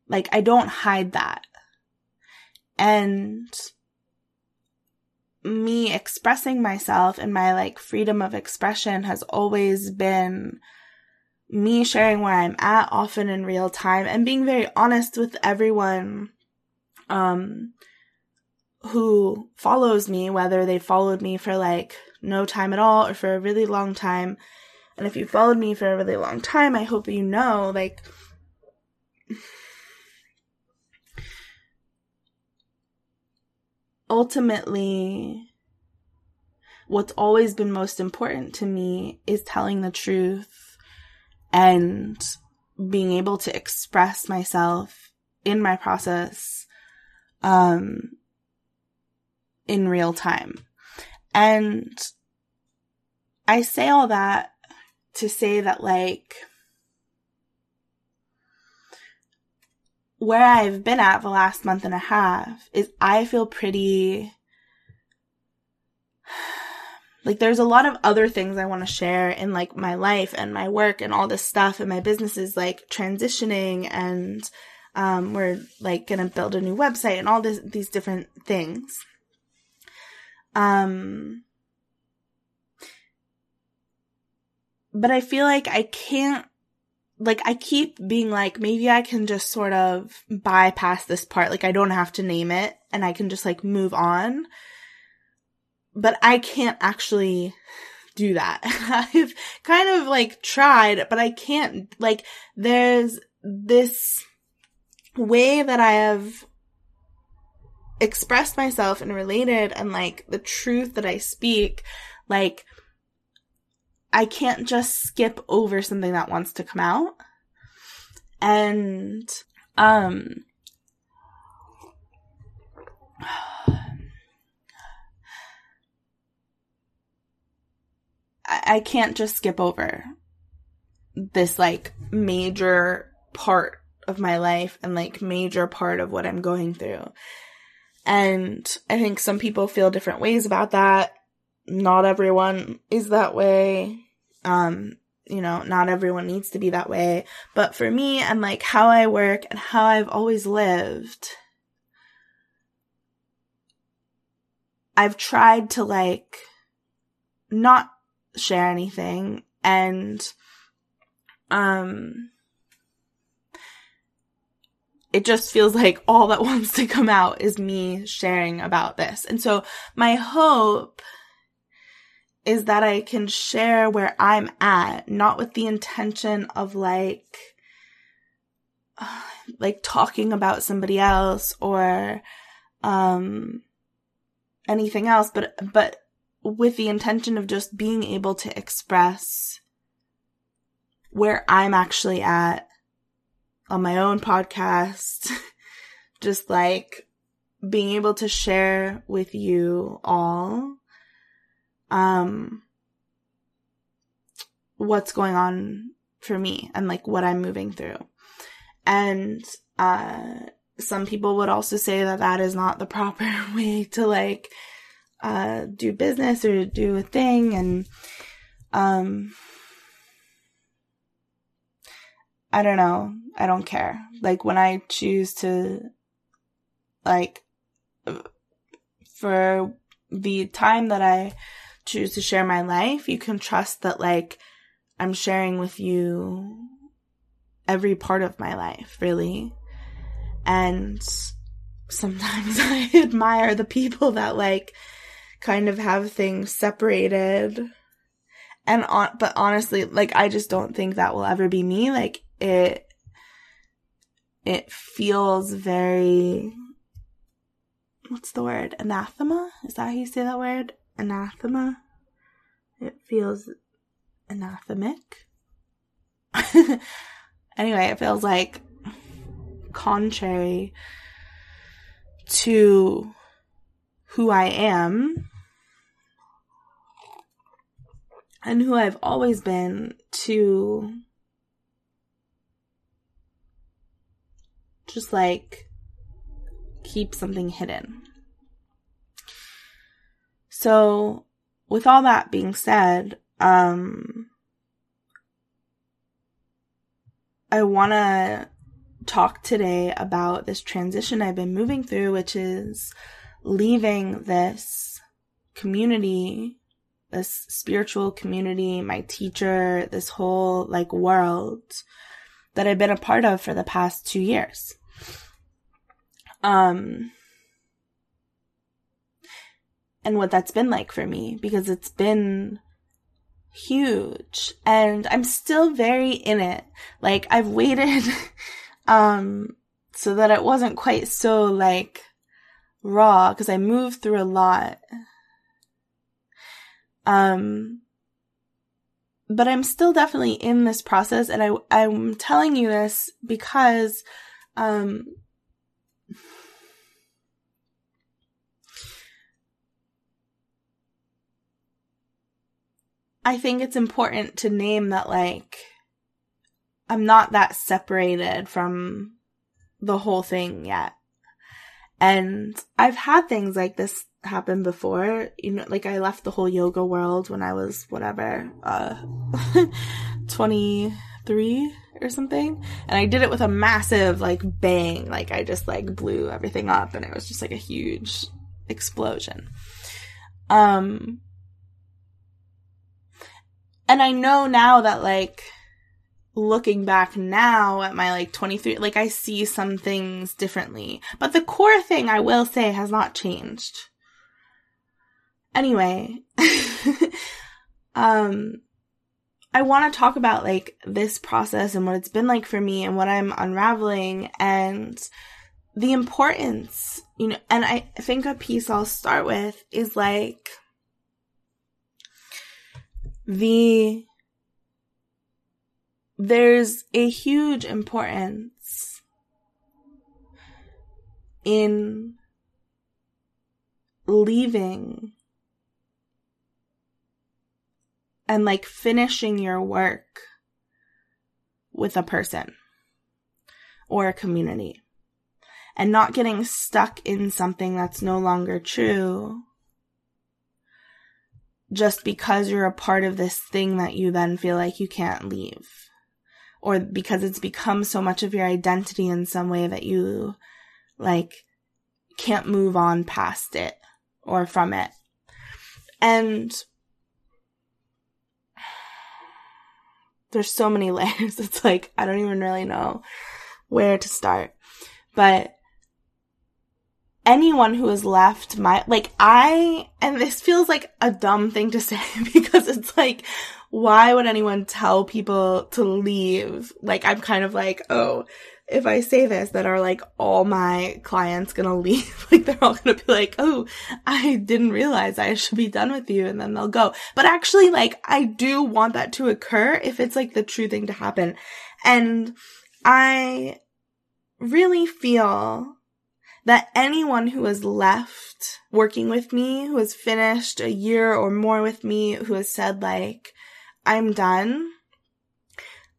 like I don't hide that. And me expressing myself and my like freedom of expression has always been me sharing where I'm at often in real time and being very honest with everyone um who follows me whether they followed me for like no time at all or for a really long time. And if you followed me for a really long time, I hope you know, like, ultimately, what's always been most important to me is telling the truth and being able to express myself in my process um in real time. And I say all that to say that like where I've been at the last month and a half is I feel pretty like there's a lot of other things I want to share in like my life and my work and all this stuff and my business is like transitioning and um, we're like gonna build a new website and all this these different things. Um but I feel like I can't like I keep being like maybe I can just sort of bypass this part like I don't have to name it and I can just like move on but I can't actually do that. I've kind of like tried but I can't like there's this way that I have expressed myself and related and like the truth that I speak like I can't just skip over something that wants to come out. And, um, I can't just skip over this like major part of my life and like major part of what I'm going through. And I think some people feel different ways about that. Not everyone is that way. Um, you know, not everyone needs to be that way. But for me and like how I work and how I've always lived, I've tried to like not share anything and um it just feels like all that wants to come out is me sharing about this. And so my hope is that I can share where I'm at, not with the intention of like, like talking about somebody else or, um, anything else, but, but with the intention of just being able to express where I'm actually at on my own podcast, just like being able to share with you all um, what's going on for me and like what I'm moving through. And, uh, some people would also say that that is not the proper way to like, uh, do business or do a thing. And, um, I don't know. I don't care. Like when I choose to, like, for the time that I choose to share my life, you can trust that like I'm sharing with you every part of my life, really. And sometimes I admire the people that like kind of have things separated. And on, but honestly, like I just don't think that will ever be me. Like it, it feels very, what's the word? Anathema? Is that how you say that word? Anathema? It feels anathemic. anyway, it feels like contrary to who I am and who I've always been to just like keep something hidden. So, with all that being said, um, I want to talk today about this transition I've been moving through, which is leaving this community, this spiritual community, my teacher, this whole like world that I've been a part of for the past two years. Um, and what that's been like for me because it's been huge and I'm still very in it. Like I've waited um so that it wasn't quite so like raw because I moved through a lot. Um but I'm still definitely in this process and I I'm telling you this because um I think it's important to name that like I'm not that separated from the whole thing yet. And I've had things like this happen before. You know, like I left the whole yoga world when I was whatever, uh, 23 or something. And I did it with a massive like bang. Like I just like blew everything up and it was just like a huge explosion. Um, and I know now that like looking back now at my like 23 like I see some things differently. But the core thing I will say has not changed. Anyway, um I want to talk about like this process and what it's been like for me and what I'm unraveling and the importance, you know, and I think a piece I'll start with is like the there's a huge importance in leaving and like finishing your work with a person or a community and not getting stuck in something that's no longer true just because you're a part of this thing that you then feel like you can't leave. Or because it's become so much of your identity in some way that you, like, can't move on past it or from it. And there's so many layers. It's like, I don't even really know where to start. But anyone who has left my, like I, and this feels like a dumb thing to say because it's like, why would anyone tell people to leave? Like I'm kind of like, oh, if I say this, that are like all my clients gonna leave. like they're all gonna be like, oh, I didn't realize I should be done with you. And then they'll go. But actually, like, I do want that to occur if it's like the true thing to happen. And I really feel that anyone who has left working with me, who has finished a year or more with me, who has said like, I'm done,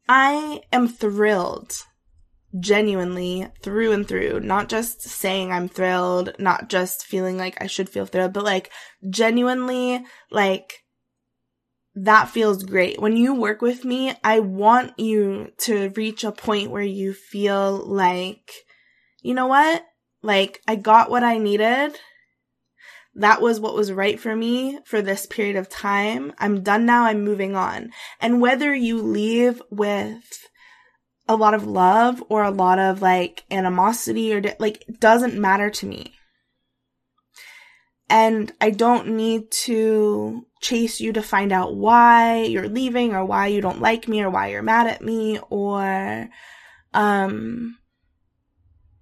I am thrilled genuinely through and through, not just saying I'm thrilled, not just feeling like I should feel thrilled, but like genuinely like that feels great. When you work with me, I want you to reach a point where you feel like, you know what? Like, I got what I needed. that was what was right for me for this period of time. I'm done now. I'm moving on. And whether you leave with a lot of love or a lot of like animosity or like doesn't matter to me. And I don't need to chase you to find out why you're leaving or why you don't like me or why you're mad at me or um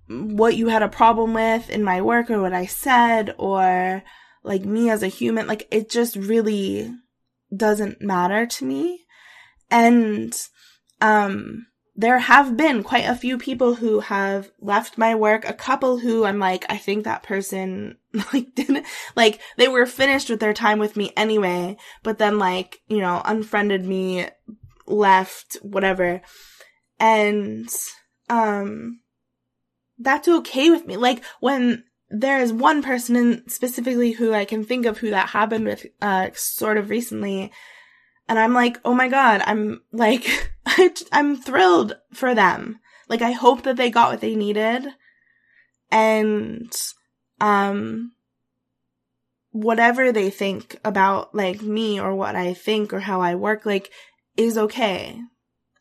what you had a problem with in my work or what I said or like me as a human. Like it just really doesn't matter to me. And, um, there have been quite a few people who have left my work, a couple who I'm like, I think that person like didn't, like they were finished with their time with me anyway, but then like, you know, unfriended me, left, whatever. And, um, that's okay with me. Like when there is one person in specifically who I can think of who that happened with, uh, sort of recently. And I'm like, oh my God, I'm like, I'm thrilled for them. Like I hope that they got what they needed. And, um, whatever they think about like me or what I think or how I work, like, is okay.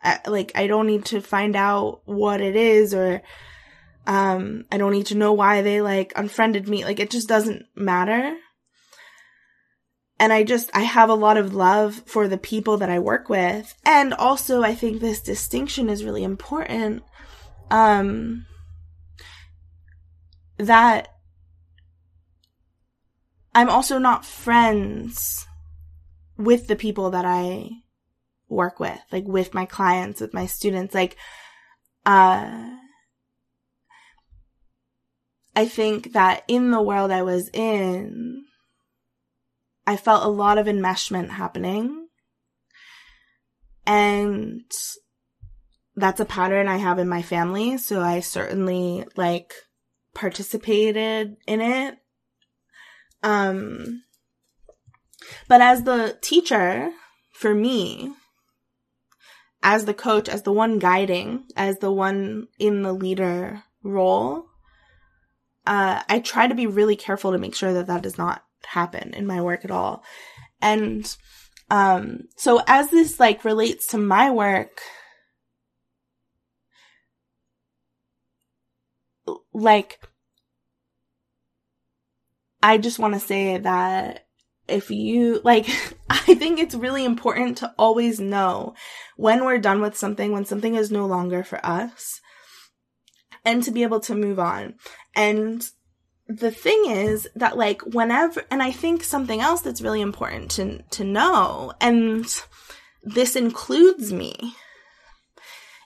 I, like, I don't need to find out what it is or, um, I don't need to know why they like unfriended me. Like it just doesn't matter. And I just, I have a lot of love for the people that I work with. And also I think this distinction is really important. Um, that I'm also not friends with the people that I work with, like with my clients, with my students. Like, uh, I think that in the world I was in, I felt a lot of enmeshment happening. And that's a pattern I have in my family. So I certainly like participated in it. Um, but as the teacher, for me, as the coach, as the one guiding, as the one in the leader role, uh, I try to be really careful to make sure that that does not happen in my work at all. And, um, so as this like relates to my work, like, I just want to say that if you, like, I think it's really important to always know when we're done with something, when something is no longer for us, and to be able to move on. And the thing is that like whenever, and I think something else that's really important to, to know, and this includes me,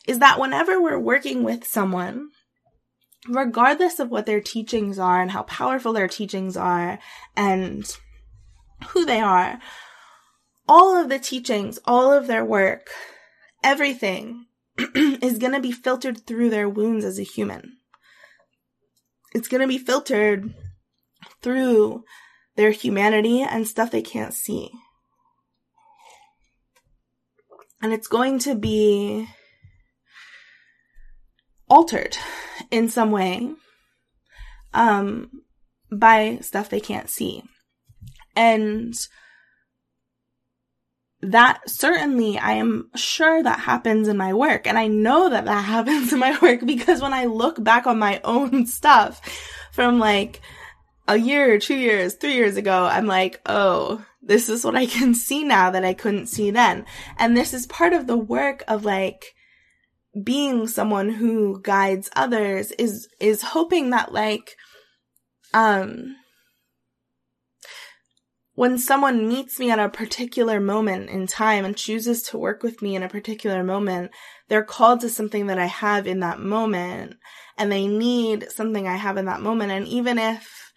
is that whenever we're working with someone, regardless of what their teachings are and how powerful their teachings are and who they are, all of the teachings, all of their work, everything is going to be filtered through their wounds as a human. It's going to be filtered through their humanity and stuff they can't see. And it's going to be altered in some way um, by stuff they can't see. And that certainly I am sure that happens in my work. And I know that that happens in my work because when I look back on my own stuff from like a year, two years, three years ago, I'm like, oh, this is what I can see now that I couldn't see then. And this is part of the work of like being someone who guides others is, is hoping that like, um, when someone meets me at a particular moment in time and chooses to work with me in a particular moment, they're called to something that I have in that moment and they need something I have in that moment. And even if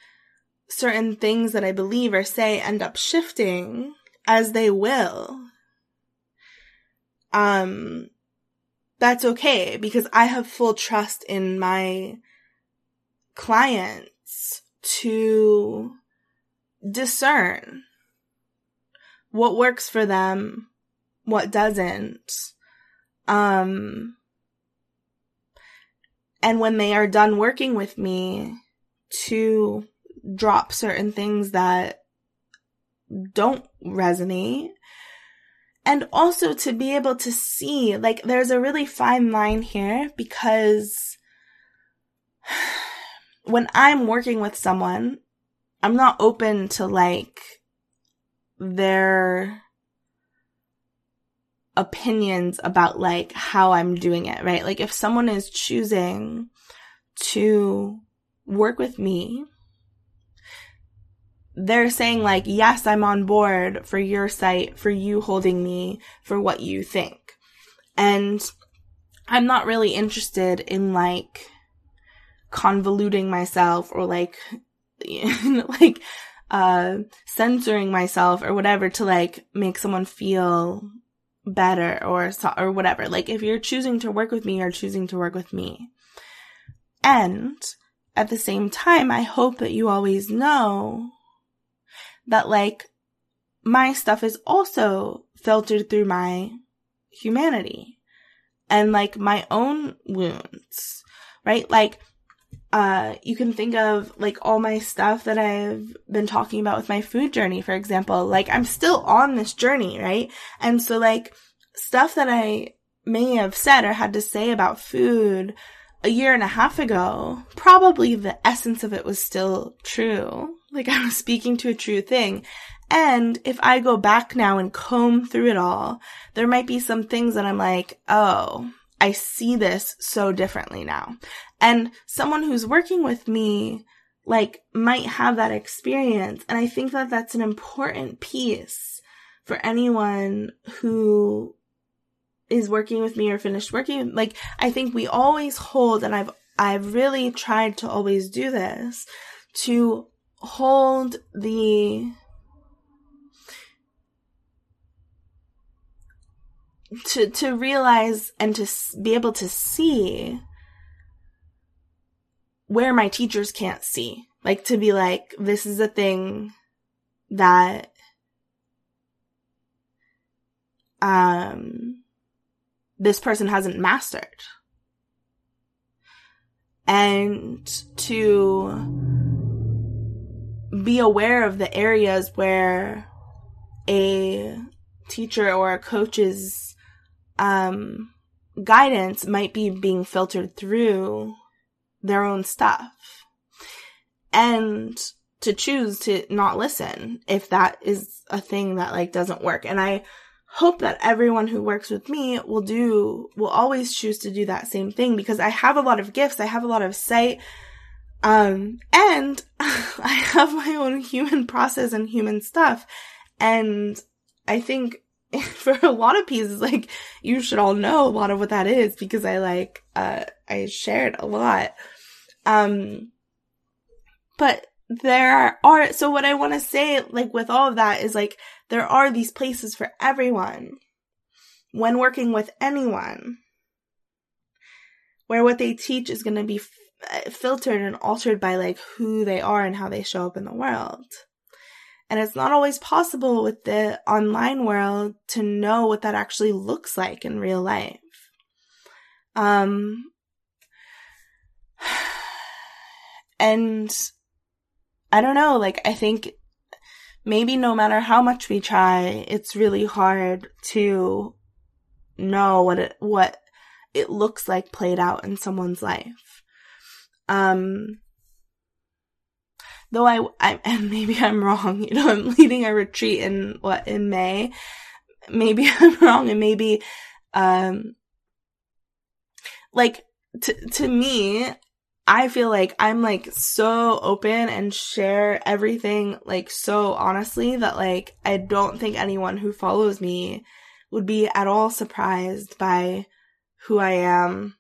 certain things that I believe or say end up shifting as they will, um, that's okay because I have full trust in my clients to discern what works for them, what doesn't. Um, and when they are done working with me to drop certain things that don't resonate. And also to be able to see, like, there's a really fine line here because when I'm working with someone, I'm not open to like their opinions about like how I'm doing it, right? Like if someone is choosing to work with me, they're saying like, yes, I'm on board for your sight, for you holding me, for what you think. And I'm not really interested in like convoluting myself or like, like, uh, censoring myself or whatever to like make someone feel better or, or whatever. Like if you're choosing to work with me, you're choosing to work with me. And at the same time, I hope that you always know that like my stuff is also filtered through my humanity and like my own wounds, right? Like uh, you can think of like all my stuff that I've been talking about with my food journey, for example. Like I'm still on this journey, right? And so like stuff that I may have said or had to say about food a year and a half ago, probably the essence of it was still true. Like I was speaking to a true thing. And if I go back now and comb through it all, there might be some things that I'm like, oh, I see this so differently now. And someone who's working with me, like, might have that experience. And I think that that's an important piece for anyone who is working with me or finished working. Like, I think we always hold, and I've, I've really tried to always do this, to hold the to to realize and to be able to see where my teachers can't see. Like to be like this is a thing that um this person hasn't mastered. And to be aware of the areas where a teacher or a coach's um, guidance might be being filtered through their own stuff. And to choose to not listen if that is a thing that like doesn't work. And I hope that everyone who works with me will do, will always choose to do that same thing because I have a lot of gifts. I have a lot of sight. Um, and I have my own human process and human stuff. And I think for a lot of pieces, like you should all know a lot of what that is because I like uh I shared a lot. Um but there are so what I want to say like with all of that is like there are these places for everyone when working with anyone where what they teach is going to be f- filtered and altered by like who they are and how they show up in the world. And it's not always possible with the online world to know what that actually looks like in real life. Um, and I don't know, like, I think maybe no matter how much we try, it's really hard to know what it, what it looks like played out in someone's life. Um, though I, I, and maybe I'm wrong, you know, I'm leading a retreat in what, in May. Maybe I'm wrong and maybe, um, like, to, to me, I feel like I'm like so open and share everything like so honestly that like I don't think anyone who follows me would be at all surprised by who I am,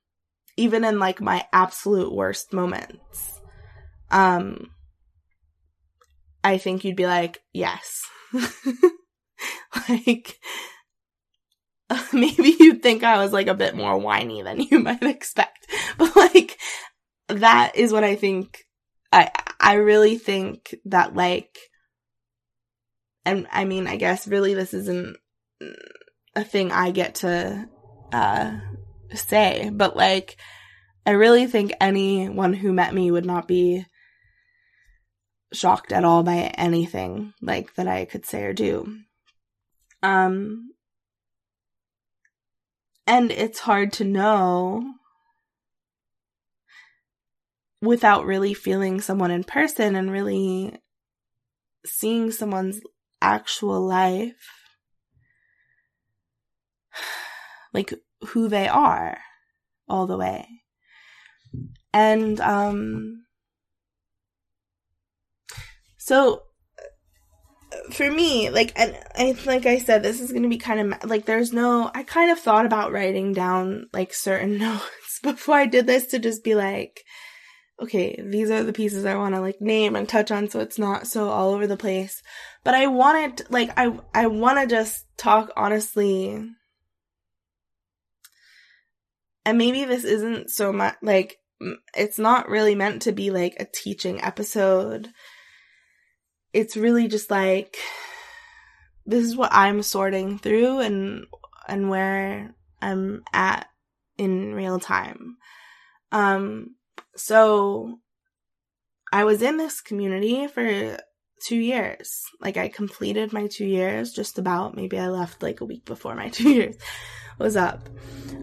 even in like my absolute worst moments. Um, I think you'd be like, yes. like, maybe you'd think I was like a bit more whiny than you might expect. But like, that is what I think. I, I really think that like, and I mean, I guess really this isn't a thing I get to, uh, say, but like, I really think anyone who met me would not be shocked at all by anything like that I could say or do. Um, and it's hard to know without really feeling someone in person and really seeing someone's actual life, like who they are all the way. And, um, so uh, for me, like, and I, like I said, this is going to be kind of like, there's no, I kind of thought about writing down like certain notes before I did this to just be like, okay, these are the pieces I want to like name and touch on so it's not so all over the place. But I wanted, like, I, I want to just talk honestly. And maybe this isn't so much like, it's not really meant to be like a teaching episode it's really just like this is what I'm sorting through and and where I'm at in real time. Um so I was in this community for 2 years. Like I completed my 2 years just about. Maybe I left like a week before my 2 years was up.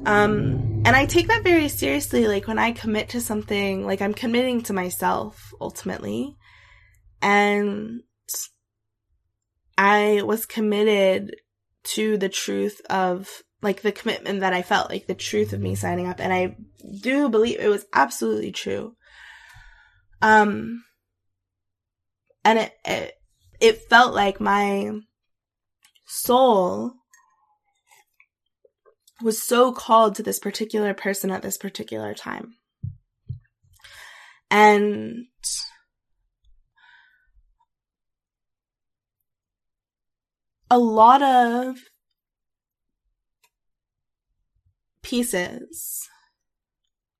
Um and I take that very seriously like when I commit to something, like I'm committing to myself ultimately. And I was committed to the truth of like the commitment that I felt, like the truth of me signing up. And I do believe it was absolutely true. Um, and it, it, it felt like my soul was so called to this particular person at this particular time. And a lot of pieces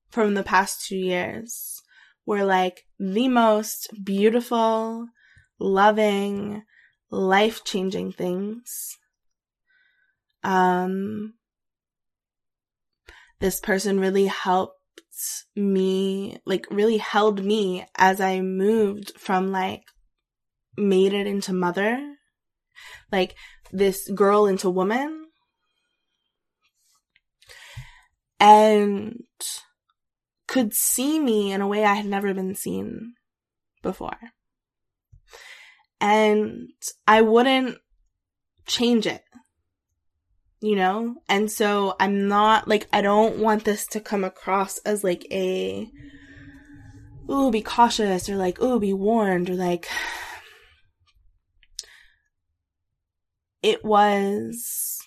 from the past two years were like the most beautiful, loving, life changing things. Um, this person really helped me, like, really held me as I moved from like made it into mother like this girl into woman. And could see me in a way I had never been seen before. And I wouldn't change it, you know? And so I'm not like, I don't want this to come across as like a, ooh, be cautious or like, ooh, be warned or like, it was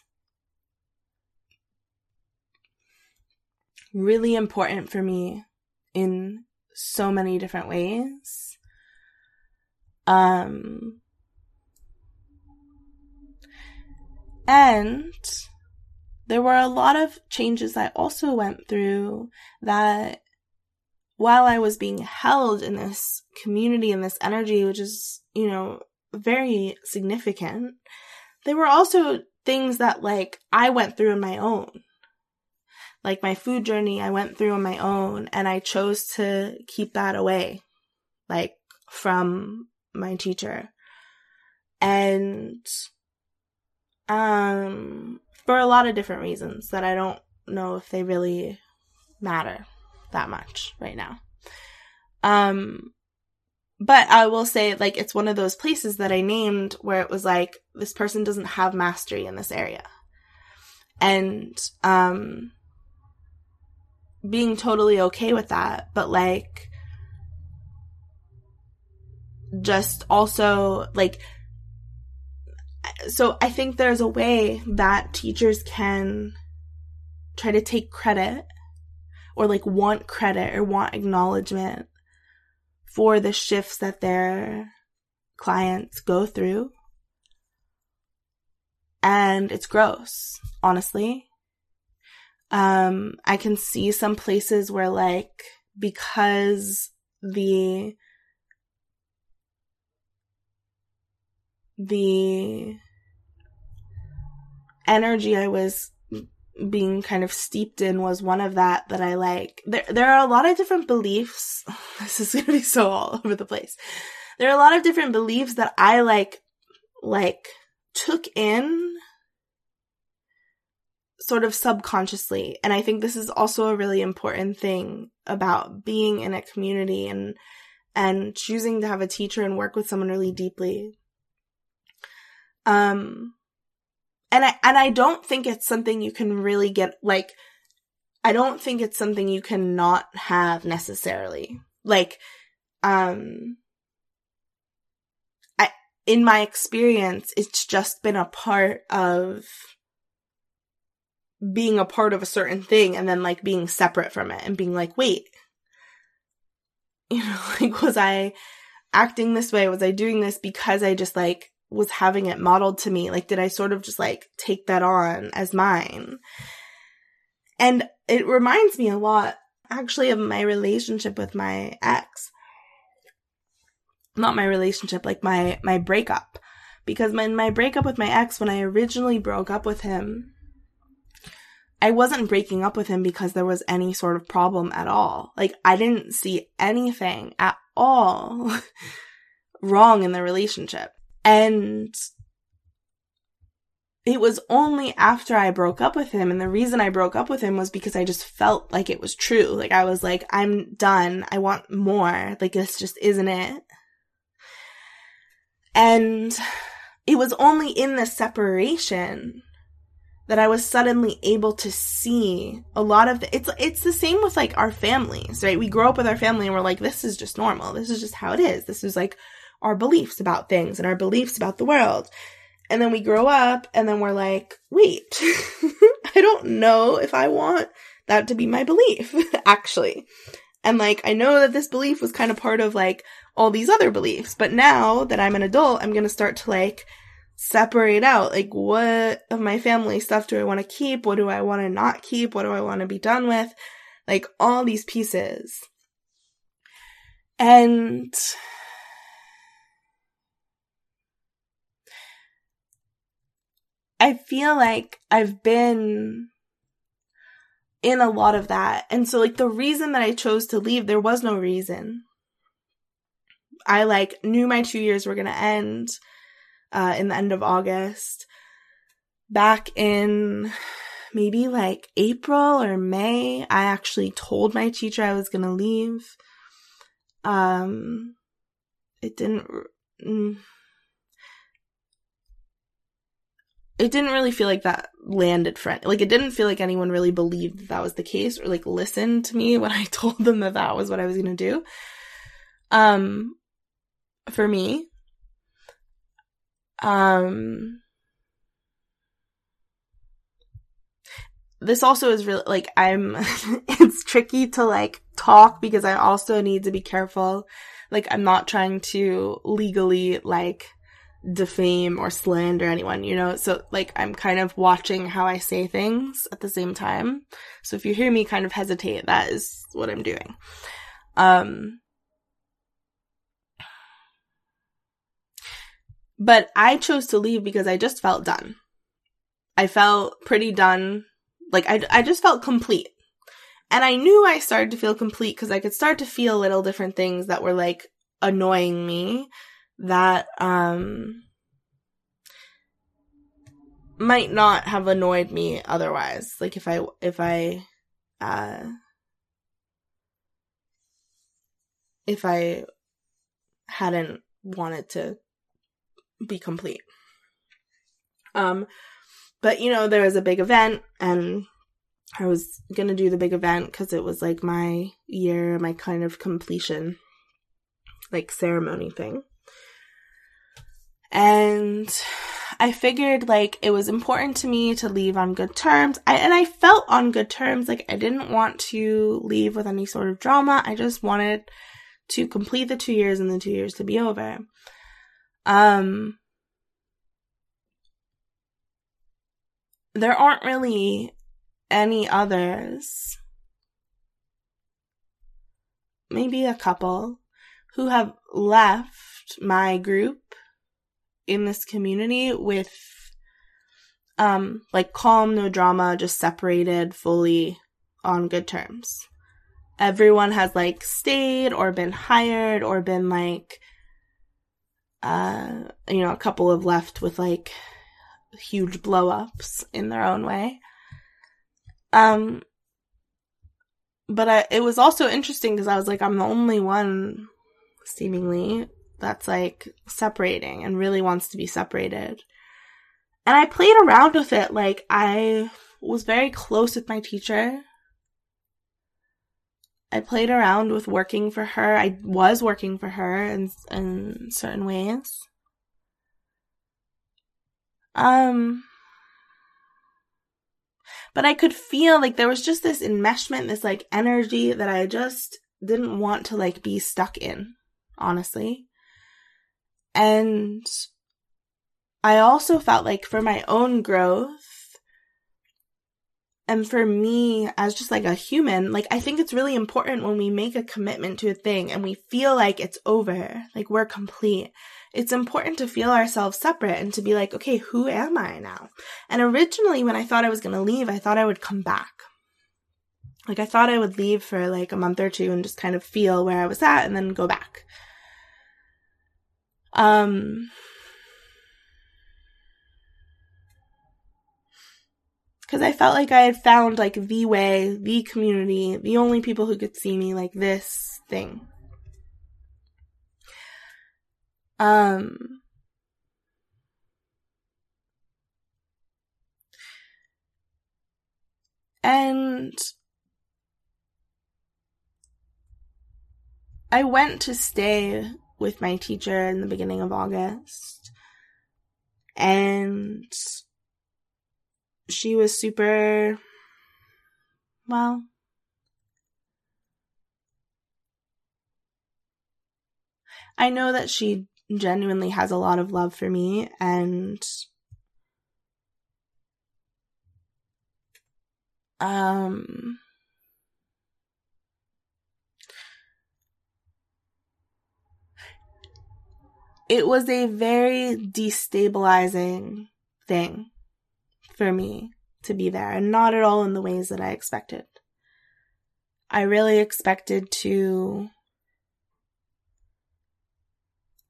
really important for me in so many different ways. Um, and there were a lot of changes I also went through that while I was being held in this community and this energy, which is, you know, very significant, there were also things that like I went through on my own. Like my food journey I went through on my own and I chose to keep that away like from my teacher. And um for a lot of different reasons that I don't know if they really matter that much right now. Um but I will say, like, it's one of those places that I named where it was like, this person doesn't have mastery in this area. And, um, being totally okay with that, but like, just also, like, so I think there's a way that teachers can try to take credit or like want credit or want acknowledgement for the shifts that their clients go through. And it's gross, honestly. Um, I can see some places where like, because the, the energy I was being kind of steeped in was one of that that I like. There there are a lot of different beliefs. This is going to be so all over the place. there are a lot of different beliefs that I like, like took in sort of subconsciously. And I think this is also a really important thing about being in a community and, and choosing to have a teacher and work with someone really deeply. Um, and I, and I don't think it's something you can really get, like, I don't think it's something you cannot have necessarily. Like, um, I, in my experience, it's just been a part of being a part of a certain thing and then like being separate from it and being like, wait, you know, like, was I acting this way? Was I doing this because I just like was having it modeled to me? Like, did I sort of just like take that on as mine? And it reminds me a lot actually of my relationship with my ex. Not my relationship, like my, my breakup. Because in my breakup with my ex, when I originally broke up with him, I wasn't breaking up with him because there was any sort of problem at all. Like, I didn't see anything at all wrong in the relationship. And it was only after I broke up with him, and the reason I broke up with him was because I just felt like it was true. Like, I was like, I'm done. I want more. Like, this just isn't it. And it was only in the separation that I was suddenly able to see a lot of the, it's it's the same with like our families, right? We grow up with our family and we're like this is just normal. This is just how it is. This is like our beliefs about things and our beliefs about the world. And then we grow up and then we're like, "Wait. I don't know if I want that to be my belief actually." And like I know that this belief was kind of part of like all these other beliefs, but now that I'm an adult, I'm going to start to like separate out like what of my family stuff do I want to keep? What do I want to not keep? What do I want to be done with? Like all these pieces. And I feel like I've been in a lot of that. And so like the reason that I chose to leave, there was no reason. I like knew my 2 years were going to end uh, in the end of August. Back in maybe like April or May, I actually told my teacher I was going to leave. Um, it didn't, mm, it didn't really feel like that landed friend. Like it didn't feel like anyone really believed that, that was the case or like listened to me when I told them that that was what I was going to do. Um, for me, um, this also is really like I'm it's tricky to like talk because I also need to be careful. Like I'm not trying to legally like defame or slander anyone, you know? So like I'm kind of watching how I say things at the same time. So if you hear me kind of hesitate, that is what I'm doing. Um But I chose to leave because I just felt done. I felt pretty done. Like I, I just felt complete. And I knew I started to feel complete because I could start to feel little different things that were like annoying me that, um, might not have annoyed me otherwise. Like if I, if I, uh, if I hadn't wanted to be complete. Um, but you know, there was a big event and I was gonna do the big event because it was like my year, my kind of completion, like ceremony thing. And I figured like it was important to me to leave on good terms. I, and I felt on good terms. Like I didn't want to leave with any sort of drama. I just wanted to complete the two years and the two years to be over. Um, there aren't really any others, maybe a couple, who have left my group in this community with um like calm no drama just separated fully on good terms everyone has like stayed or been hired or been like Uh, you know, a couple have left with like huge blow ups in their own way. Um, but I, it was also interesting because I was like, I'm the only one, seemingly, that's like separating and really wants to be separated. And I played around with it. Like, I was very close with my teacher. I played around with working for her. I was working for her in, in certain ways. Um, but I could feel like there was just this enmeshment, this like energy that I just didn't want to like be stuck in, honestly. And I also felt like for my own growth and for me as just like a human, like I think it's really important when we make a commitment to a thing and we feel like it's over, like we're complete it's important to feel ourselves separate and to be like, okay, who am I now? And originally, when I thought I was going to leave, I thought I would come back. Like, I thought I would leave for like a month or two and just kind of feel where I was at and then go back. Um, because I felt like I had found like the way, the community, the only people who could see me like this thing. Um, and I went to stay with my teacher in the beginning of August. And she was super, well, I know that she genuinely has a lot of love for me and um it was a very destabilizing thing for me to be there and not at all in the ways that I expected. I really expected to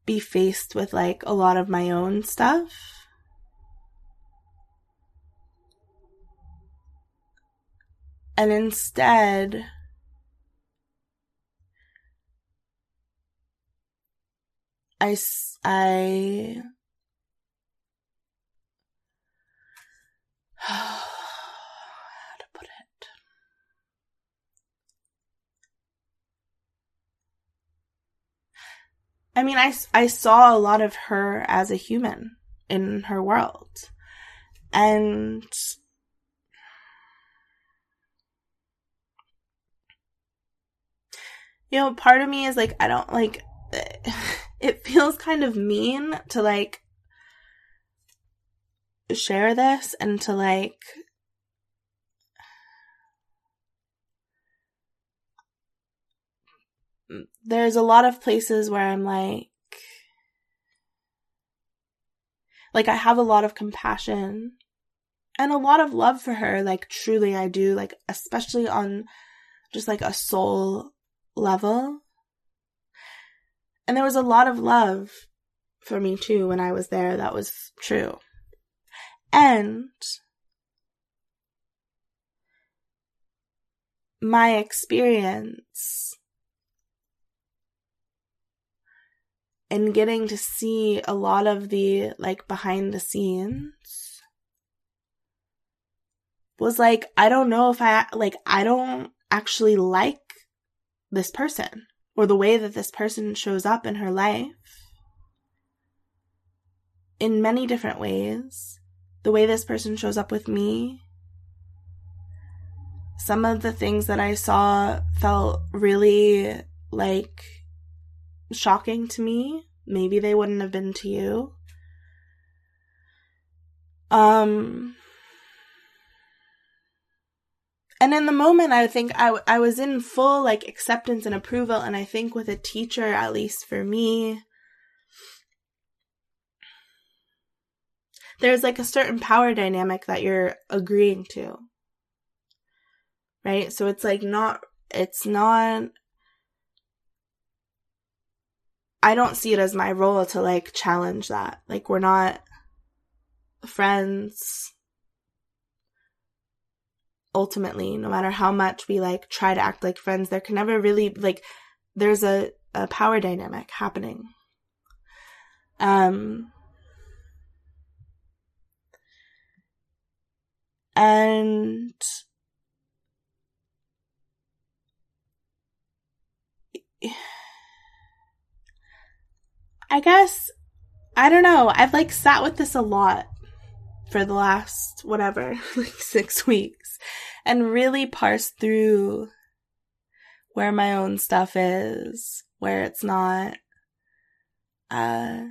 be faced with like a lot of my own stuff. And instead, I, I, how to put it? I mean, I, I saw a lot of her as a human in her world. And you know, part of me is like, I don't like, eh, it feels kind of mean to like share this and to like there's a lot of places where I'm like, like I have a lot of compassion and a lot of love for her. Like truly I do, like especially on just like a soul level. And there was a lot of love for me too when I was there. That was true. And my experience and getting to see a lot of the like behind the scenes was like I don't know if I like I don't actually like this person or the way that this person shows up in her life in many different ways the way this person shows up with me some of the things that I saw felt really like shocking to me. Maybe they wouldn't have been to you. Um, and in the moment, I think I, I was in full like acceptance and approval. And I think with a teacher, at least for me, there's like a certain power dynamic that you're agreeing to. Right? So it's like not, it's not I don't see it as my role to like challenge that. Like we're not friends ultimately no matter how much we like try to act like friends there can never really like there's a, a power dynamic happening um and I guess I don't know. I've like sat with this a lot for the last whatever, like 6 weeks and really parse through where my own stuff is, where it's not uh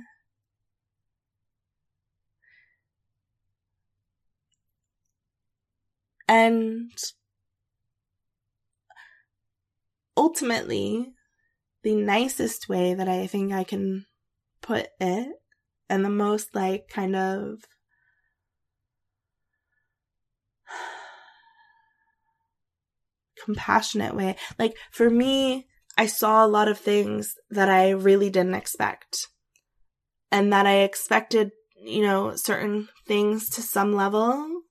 and ultimately the nicest way that I think I can put it and the most like kind of compassionate way. Like for me, I saw a lot of things that I really didn't expect. And that I expected, you know, certain things to some level,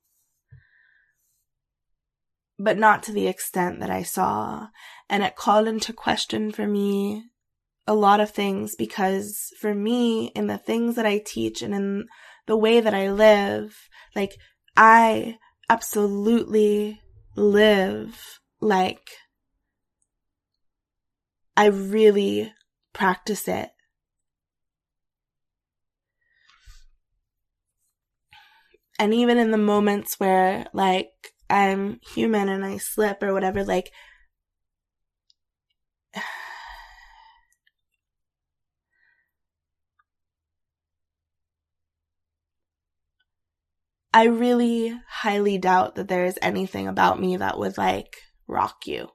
but not to the extent that I saw. And it called into question for me a lot of things because for me, in the things that I teach and in the way that I live, like I absolutely live like I really practice it. And even in the moments where like I'm human and I slip or whatever, like I really highly doubt that there is anything about me that would like rock you.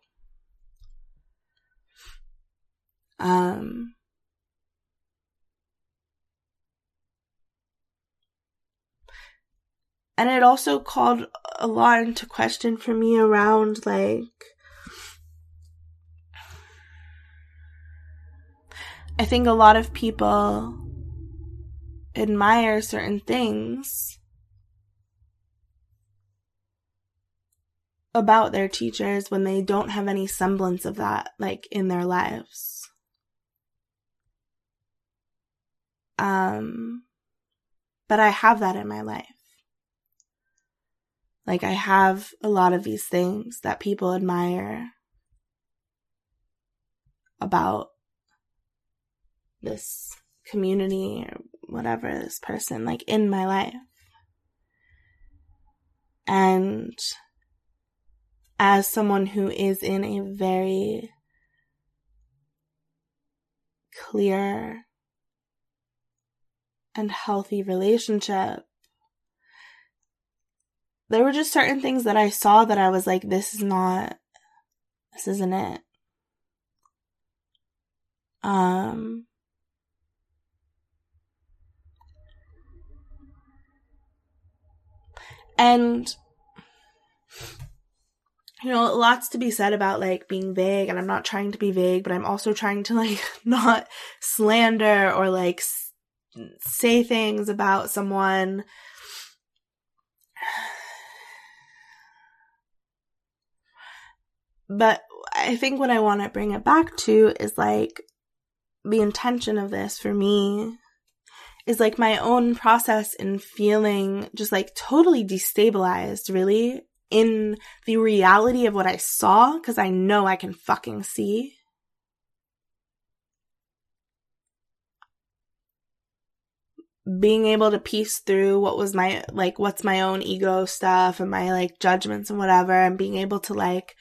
Um, and it also called a lot into question for me around like I think a lot of people admire certain things about their teachers when they don't have any semblance of that, like, in their lives. Um, but I have that in my life. Like, I have a lot of these things that people admire about this community or whatever, this person, like, in my life. And as someone who is in a very clear and healthy relationship, there were just certain things that I saw that I was like, this is not, this isn't it. Um, and you know, lots to be said about like being vague, and I'm not trying to be vague, but I'm also trying to like not slander or like s- say things about someone. But I think what I want to bring it back to is like the intention of this for me is like my own process in feeling just like totally destabilized, really, in the reality of what I saw because I know I can fucking see. Being able to piece through what was my, like, what's my own ego stuff and my, like, judgments and whatever, and being able to, like,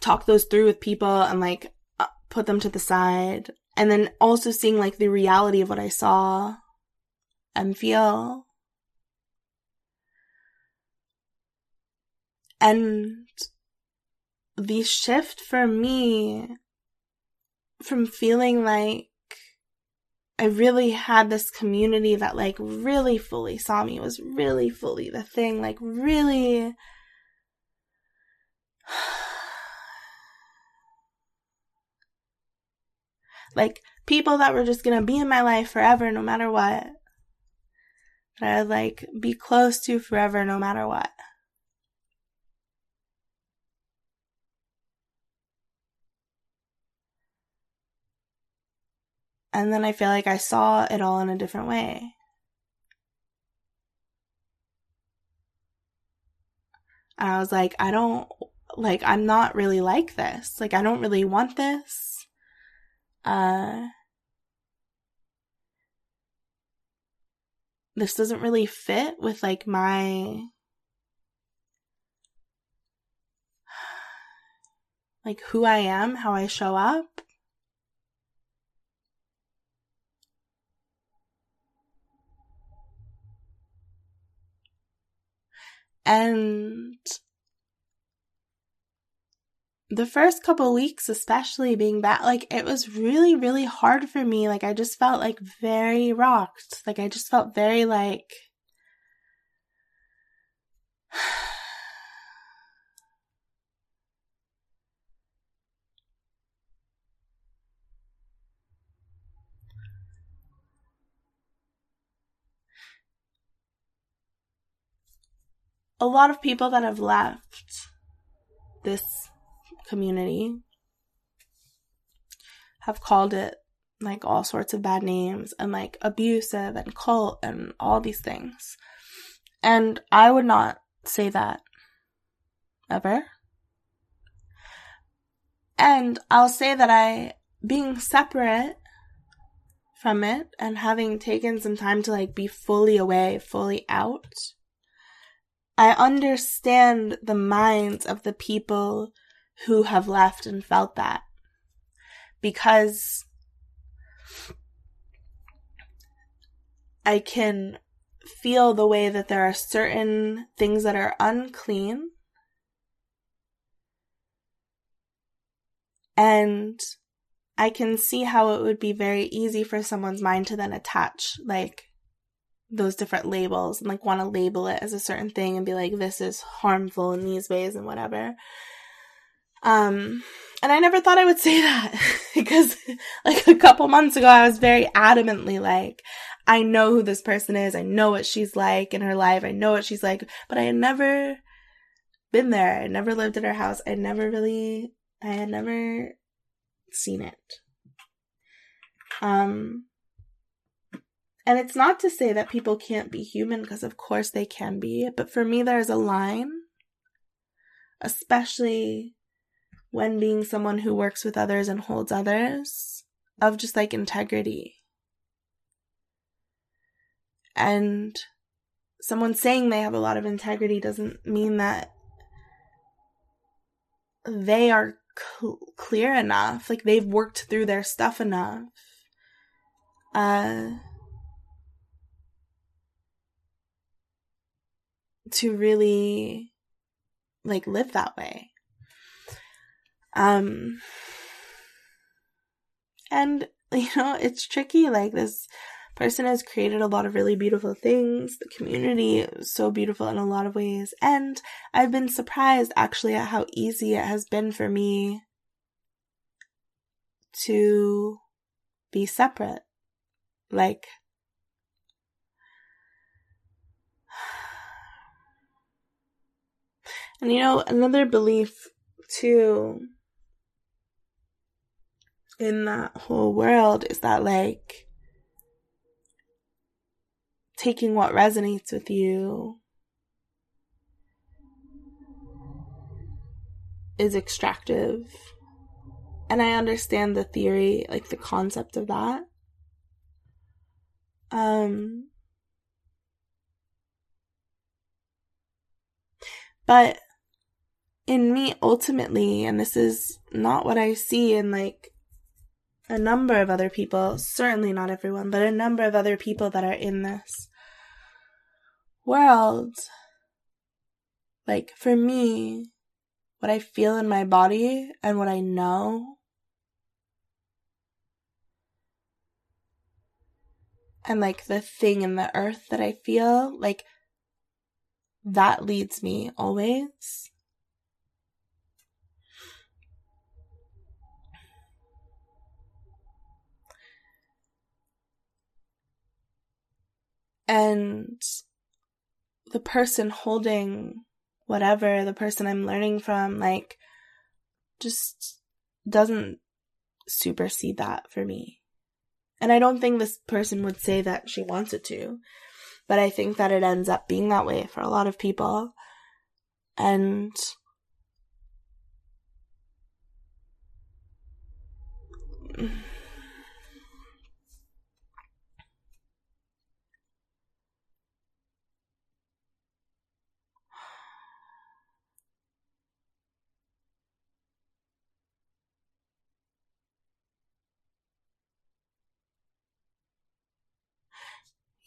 talk those through with people and, like, uh, put them to the side. And then also seeing, like, the reality of what I saw and feel And the shift for me from feeling like I really had this community that like really fully saw me was really fully the thing, like really like people that were just gonna be in my life forever no matter what. That I'd like be close to forever no matter what. And then I feel like I saw it all in a different way. And I was like, I don't, like, I'm not really like this. Like, I don't really want this. Uh, this doesn't really fit with like my like who I am, how I show up. And the first couple weeks, especially being back, like it was really, really hard for me. Like I just felt like very rocked. Like I just felt very like, a lot of people that have left this community have called it like all sorts of bad names and like abusive and cult and all these things. And I would not say that ever. And I'll say that I, being separate from it and having taken some time to like be fully away, fully out, I understand the minds of the people who have left and felt that. Because I can feel the way that there are certain things that are unclean. And I can see how it would be very easy for someone's mind to then attach, like, those different labels and like want to label it as a certain thing and be like this is harmful in these ways and whatever. Um and i never thought i would say that because like a couple months ago i was very adamantly like i know who this person is. I know what she's like in her life. I know what she's like. But i had never been there. I never lived at her house. I never really i had never seen it. Um and it's not to say that people can't be human, because of course they can be, but for me, there's a line, especially when being someone who works with others and holds others, of just like integrity. And someone saying they have a lot of integrity doesn't mean that they are cl- clear enough, like they've worked through their stuff enough. Uh, to really like live that way. Um and you know, it's tricky like this person has created a lot of really beautiful things. The community is so beautiful in a lot of ways. And I've been surprised actually at how easy it has been for me to be separate. Like, And you know, another belief too in that whole world is that like taking what resonates with you is extractive. And I understand the theory, like the concept of that. Um, but in me ultimately, and this is not what I see in like a number of other people, certainly not everyone, but a number of other people that are in this world. Like for me, what I feel in my body and what I know and like the thing in the earth that I feel, like that leads me always. And the person holding whatever, the person I'm learning from, like, just doesn't supersede that for me. And I don't think this person would say that she wants it to, but I think that it ends up being that way for a lot of people. And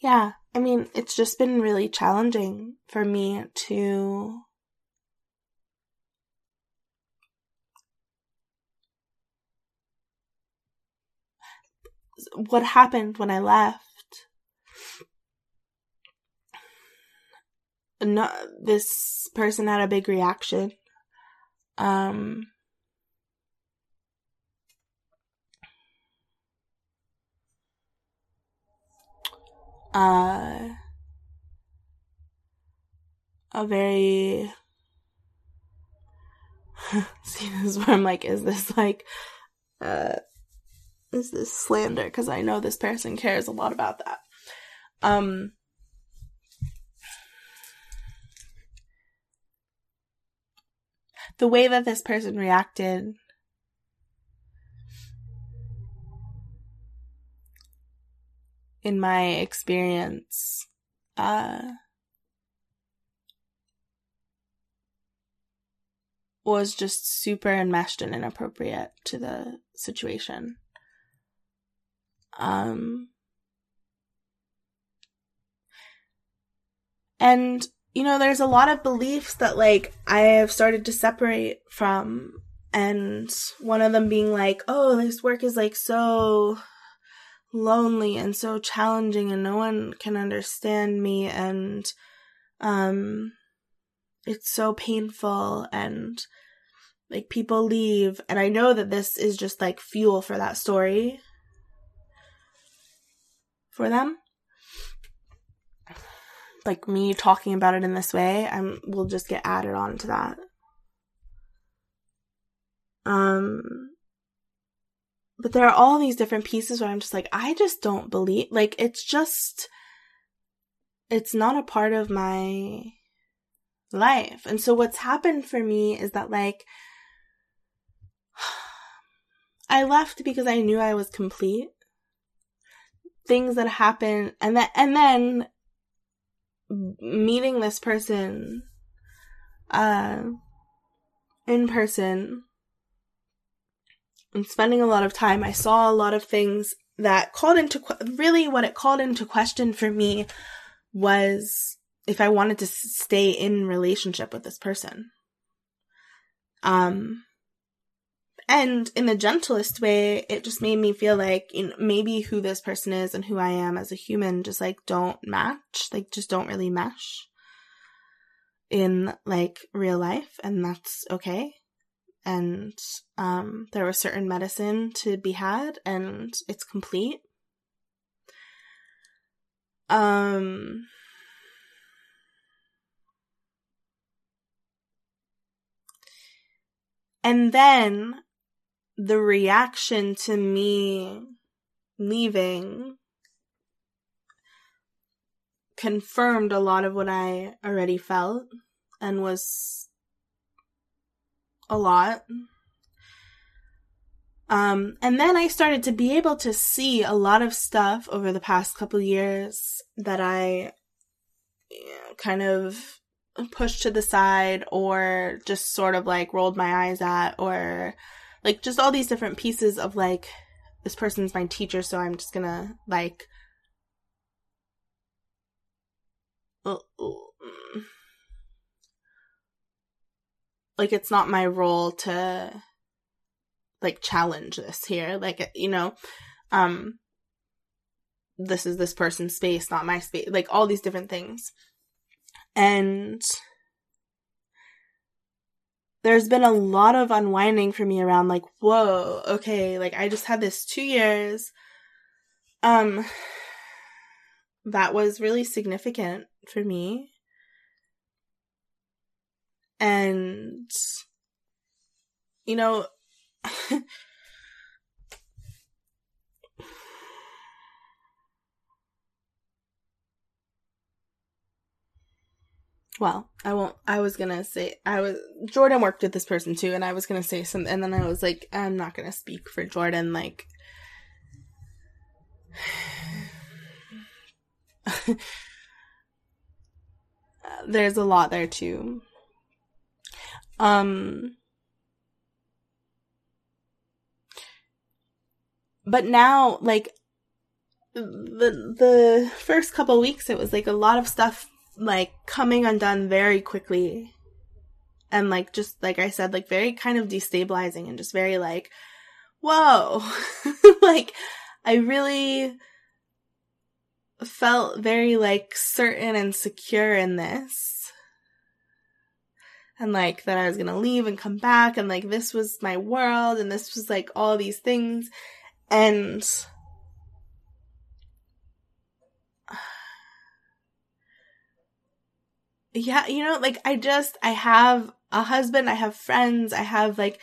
Yeah, I mean, it's just been really challenging for me to what happened when I left. No, this person had a big reaction. Um, uh, a very see this is where I'm like, is this like uh is this slander? Because I know this person cares a lot about that. Um the way that this person reacted in my experience, uh, was just super enmeshed and inappropriate to the situation. Um, and, you know, there's a lot of beliefs that, like, I have started to separate from, and one of them being like, oh, this work is, like, so lonely and so challenging and no one can understand me and um it's so painful and like people leave and I know that this is just like fuel for that story. For them. Like me talking about it in this way I'm will just get added on to that. Um but there are all these different pieces where I'm just like, I just don't believe, like, it's just, it's not a part of my life. And so what's happened for me is that, like, I left because I knew I was complete. Things that happen, and that, and then meeting this person, uh, in person and spending a lot of time, I saw a lot of things that called into really what it called into question for me was if I wanted to stay in relationship with this person. Um, and in the gentlest way, it just made me feel like you know, maybe who this person is and who I am as a human just like don't match, like just don't really mesh in like real life, and that's okay and um, there was certain medicine to be had, and it's complete. Um, and then the reaction to me leaving confirmed a lot of what I already felt and was a lot. Um, and then I started to be able to see a lot of stuff over the past couple years that I kind of pushed to the side or just sort of like rolled my eyes at or like just all these different pieces of like this person's my teacher so I'm just gonna like uh, uh, like it's not my role to like challenge this here. Like you know um this is this person's space not my space like all these different things. And there's been a lot of unwinding for me around like whoa okay like i just had this two years. Um that was really significant for me. And, you know, well, I won't. I was gonna say I was Jordan worked with this person too, and I was gonna say something, and then I was like, I'm not gonna speak for Jordan. Like, there's a lot there too. Um, but now, like the the first couple weeks, it was like a lot of stuff like coming undone very quickly and like just like I said, like very kind of destabilizing and just very like, whoa, like I really felt very like certain and secure in this. And like that I was gonna leave and come back and like this was my world and this was like all these things. And yeah, you know, like I just, I have a husband, I have friends, I have like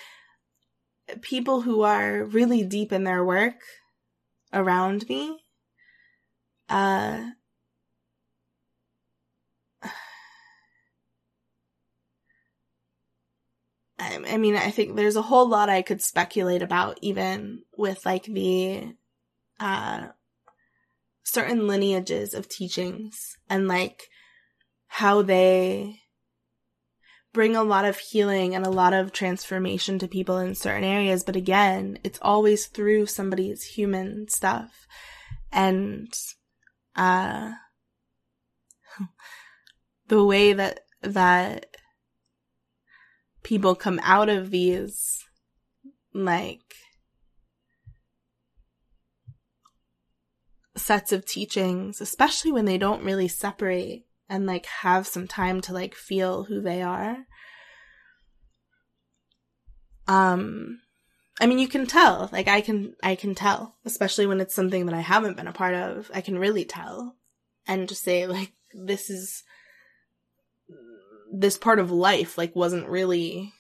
people who are really deep in their work around me. Uh, I, mean, I think there's a whole lot I could speculate about, even with like the, uh, certain lineages of teachings and like how they bring a lot of healing and a lot of transformation to people in certain areas. But again, it's always through somebody's human stuff. And, uh, the way that, that people come out of these, like, sets of teachings, especially when they don't really separate and like have some time to like feel who they are. Um I mean you can tell. Like I can I can tell, especially when it's something that I haven't been a part of. I can really tell and just say like this is this part of life like wasn't really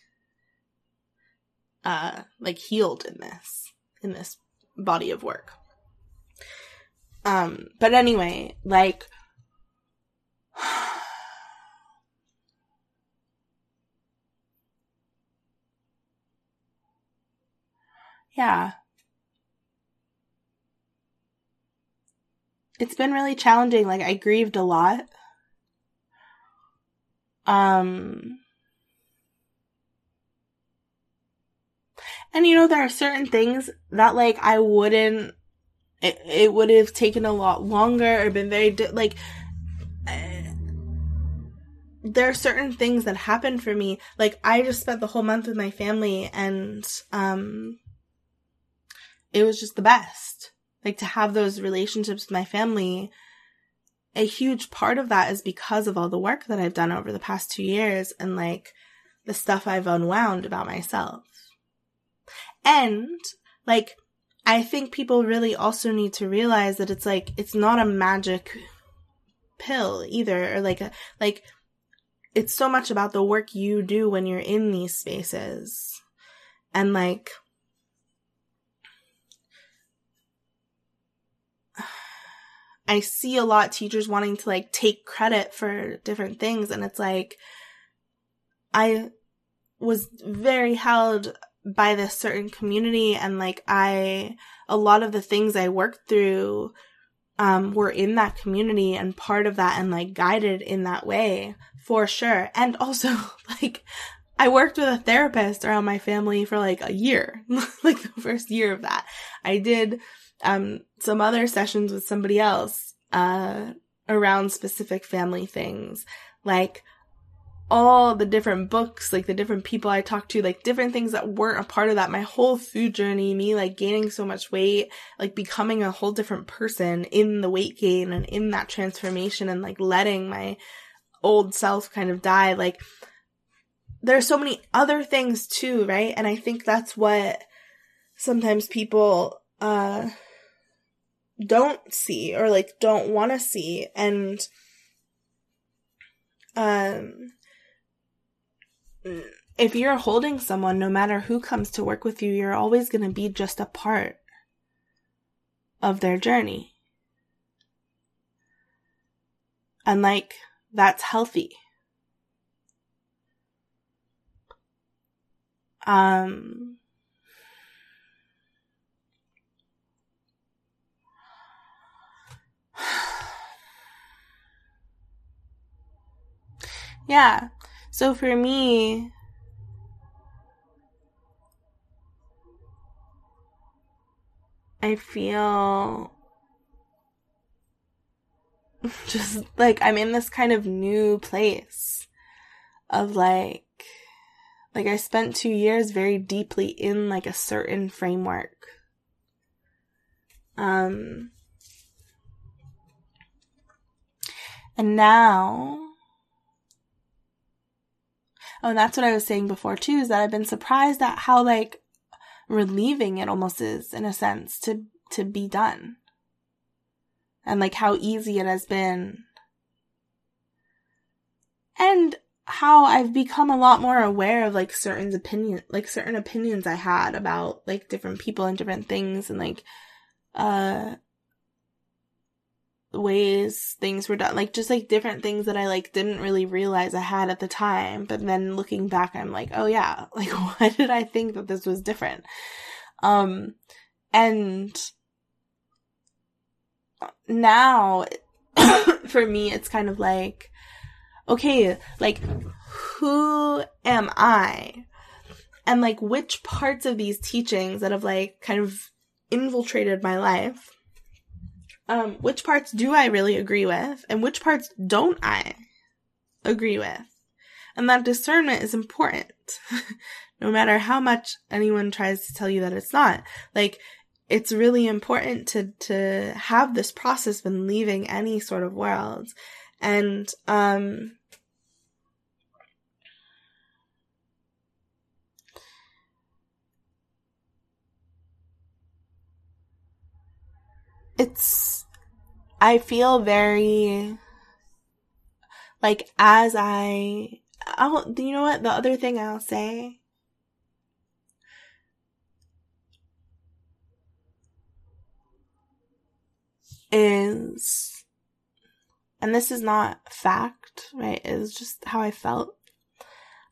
uh like healed in this in this body of work. Um but anyway, like yeah. It's been really challenging. Like, I grieved a lot. Um, and you know, there are certain things that, like, I wouldn't, it, it would have taken a lot longer or been very, di- like, there are certain things that happen for me. Like I just spent the whole month with my family and um it was just the best. Like to have those relationships with my family. A huge part of that is because of all the work that I've done over the past 2 years and like the stuff I've unwound about myself. And like I think people really also need to realize that it's like it's not a magic pill either or like a like it's so much about the work you do when you're in these spaces. And like, I see a lot teachers wanting to like take credit for different things. And it's like, I was very held by this certain community and like I, a lot of the things I worked through um, were in that community and part of that and like guided in that way for sure. And also like I worked with a therapist around my family for like a year, like the first year of that. I did, um, some other sessions with somebody else, uh, around specific family things. Like, all the different books, like the different people I talked to, like different things that weren't a part of that. My whole food journey, me like gaining so much weight, like becoming a whole different person in the weight gain and in that transformation and like letting my old self kind of die. Like there's so many other things too, right? And I think that's what sometimes people, uh, don't see or like don't want to see and um if you're holding someone no matter who comes to work with you you're always going to be just a part of their journey. And like that's healthy. Um Yeah. So for me, I feel just like I'm in this kind of new place of like, like I spent two years very deeply in like a certain framework. Um, and now Oh, and that's what I was saying before too, is that I've been surprised at how like relieving it almost is in a sense to to be done. And like how easy it has been. And how I've become a lot more aware of like certain opinion like certain opinions I had about like different people and different things and like uh ways things were done like just like different things that i like didn't really realize i had at the time but then looking back i'm like oh yeah like why did i think that this was different? Um and now for me it's kind of like okay like who am i? And like which parts of these teachings that have like kind of infiltrated my life um, which parts do I really agree with and which parts don't I agree with? And that discernment is important. no matter how much anyone tries to tell you that it's not. Like, it's really important to, to have this process when leaving any sort of world. And, um, it's I feel very like as I I'll you know what the other thing I'll say is and this is not fact, right? It's just how I felt.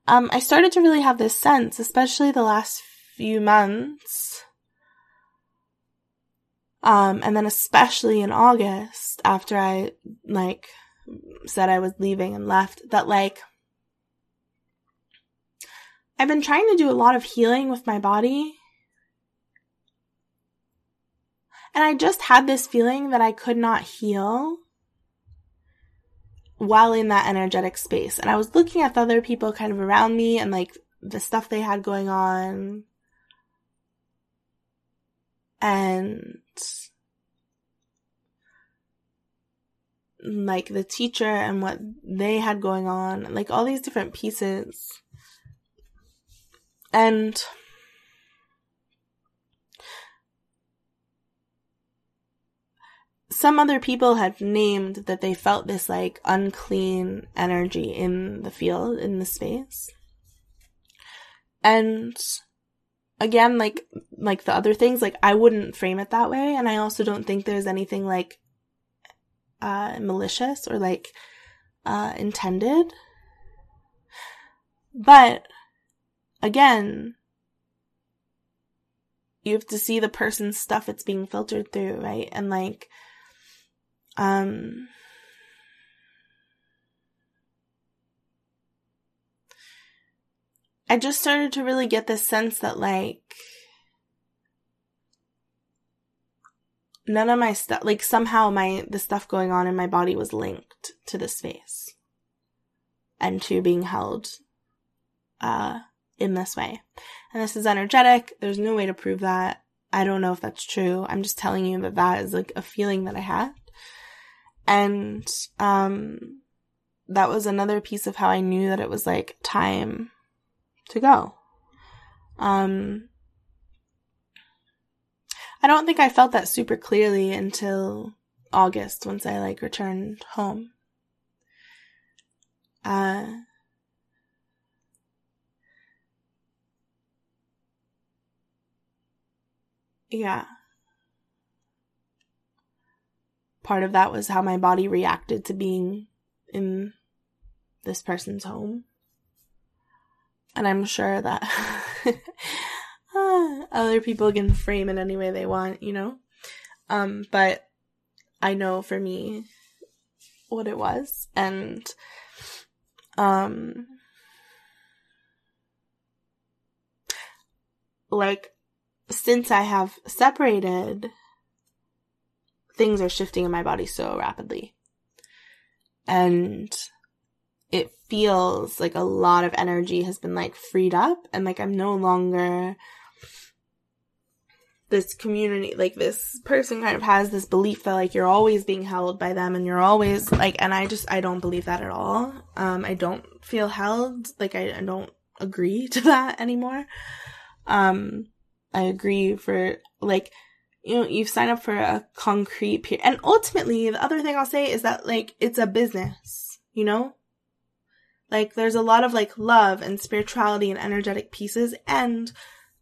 Um I started to really have this sense, especially the last few months um, and then especially in August, after I, like, said I was leaving and left, that, like, I've been trying to do a lot of healing with my body. And I just had this feeling that I could not heal while in that energetic space. And I was looking at the other people kind of around me and like the stuff they had going on. And like the teacher and what they had going on, like all these different pieces. And some other people had named that they felt this like unclean energy in the field, in the space. And again, like, like the other things, like I wouldn't frame it that way. And I also don't think there's anything like uh, malicious or like uh, intended. But again, you have to see the person's stuff it's being filtered through, right? And like, um, I just started to really get this sense that like, none of my stuff, like somehow my, the stuff going on in my body was linked to the space and to being held, uh, in this way. And this is energetic. There's no way to prove that. I don't know if that's true. I'm just telling you that that is like a feeling that I had. And, um, that was another piece of how I knew that it was like time to go. Um, I don't think I felt that super clearly until August once I like returned home. Uh, yeah. Part of that was how my body reacted to being in this person's home. And I'm sure that other people can frame it any way they want, you know? Um, but I know for me what it was. And, um, like, since I have separated, things are shifting in my body so rapidly. And feels like a lot of energy has been like freed up and like I'm no longer this community like this person kind of has this belief that like you're always being held by them and you're always like and I just I don't believe that at all. Um I don't feel held like I, I don't agree to that anymore. Um I agree for like you know you've signed up for a concrete period and ultimately the other thing I'll say is that like it's a business, you know? Like there's a lot of like love and spirituality and energetic pieces and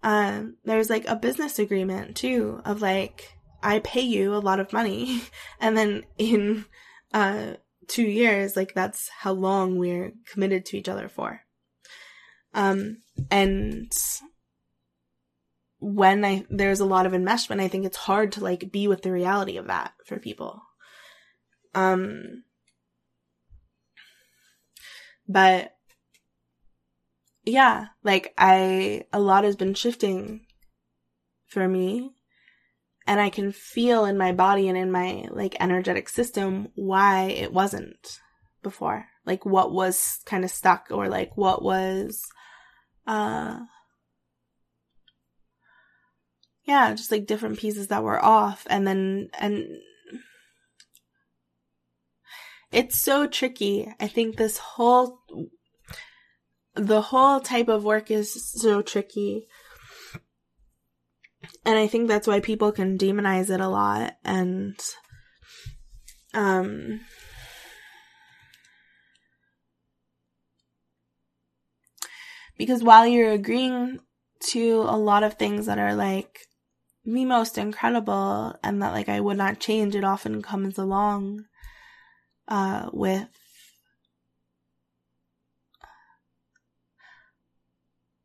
um, there's like a business agreement too of like I pay you a lot of money, and then in uh, two years, like that's how long we're committed to each other for. Um, and when I there's a lot of enmeshment, I think it's hard to like be with the reality of that for people. Um, but yeah, like I, a lot has been shifting for me and I can feel in my body and in my like energetic system why it wasn't before. Like what was kind of stuck or like what was, uh, yeah, just like different pieces that were off and then, and it's so tricky. I think this whole the whole type of work is so tricky. And I think that's why people can demonize it a lot and um because while you're agreeing to a lot of things that are like the most incredible and that like I would not change, it often comes along uh with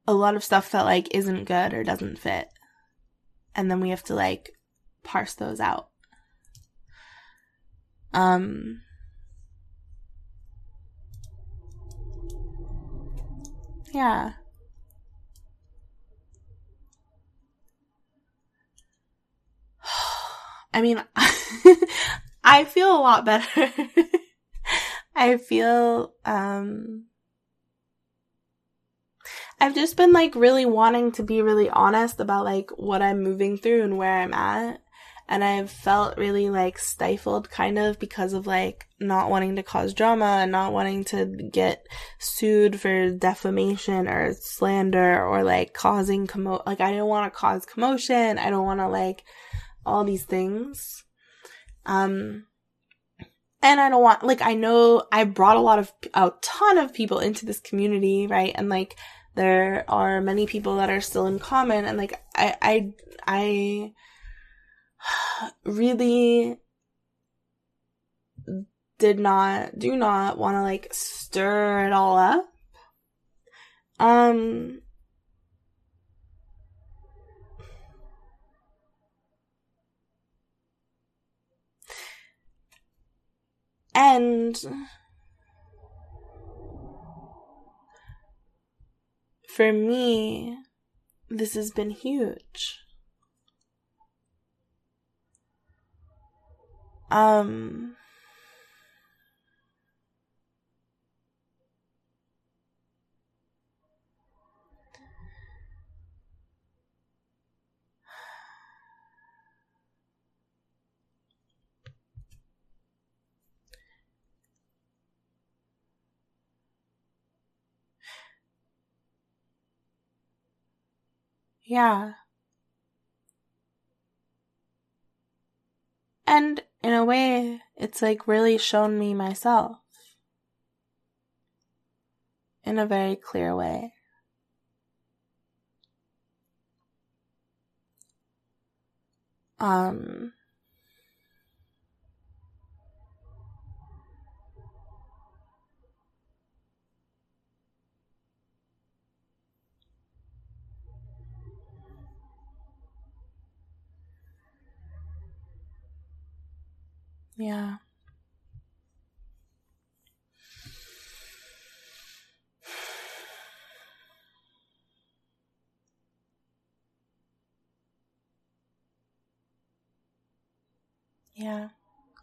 a lot of stuff that like isn't good or doesn't fit. And then we have to like parse those out. Um Yeah. I mean, I feel a lot better. I feel um I've just been like really wanting to be really honest about like what I'm moving through and where I'm at. And I've felt really like stifled kind of because of like not wanting to cause drama and not wanting to get sued for defamation or slander or like causing commo like I don't want to cause commotion. I don't want to like all these things. Um and I don't want like I know I brought a lot of a ton of people into this community, right? And like there are many people that are still in common and like I I I really did not do not want to like stir it all up. Um and for me, this has been huge. Um, Yeah. And in a way, it's like really shown me myself in a very clear way. Um, Yeah. Yeah.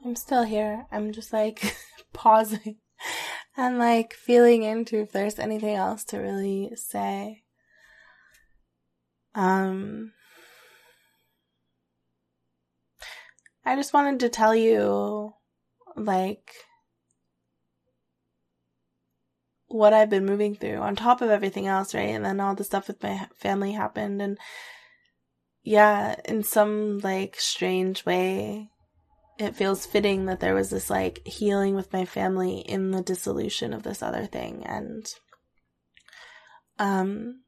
I'm still here. I'm just like pausing and like feeling into if there's anything else to really say. Um I just wanted to tell you, like, what I've been moving through on top of everything else, right? And then all the stuff with my family happened. And yeah, in some like strange way, it feels fitting that there was this like healing with my family in the dissolution of this other thing. And, um,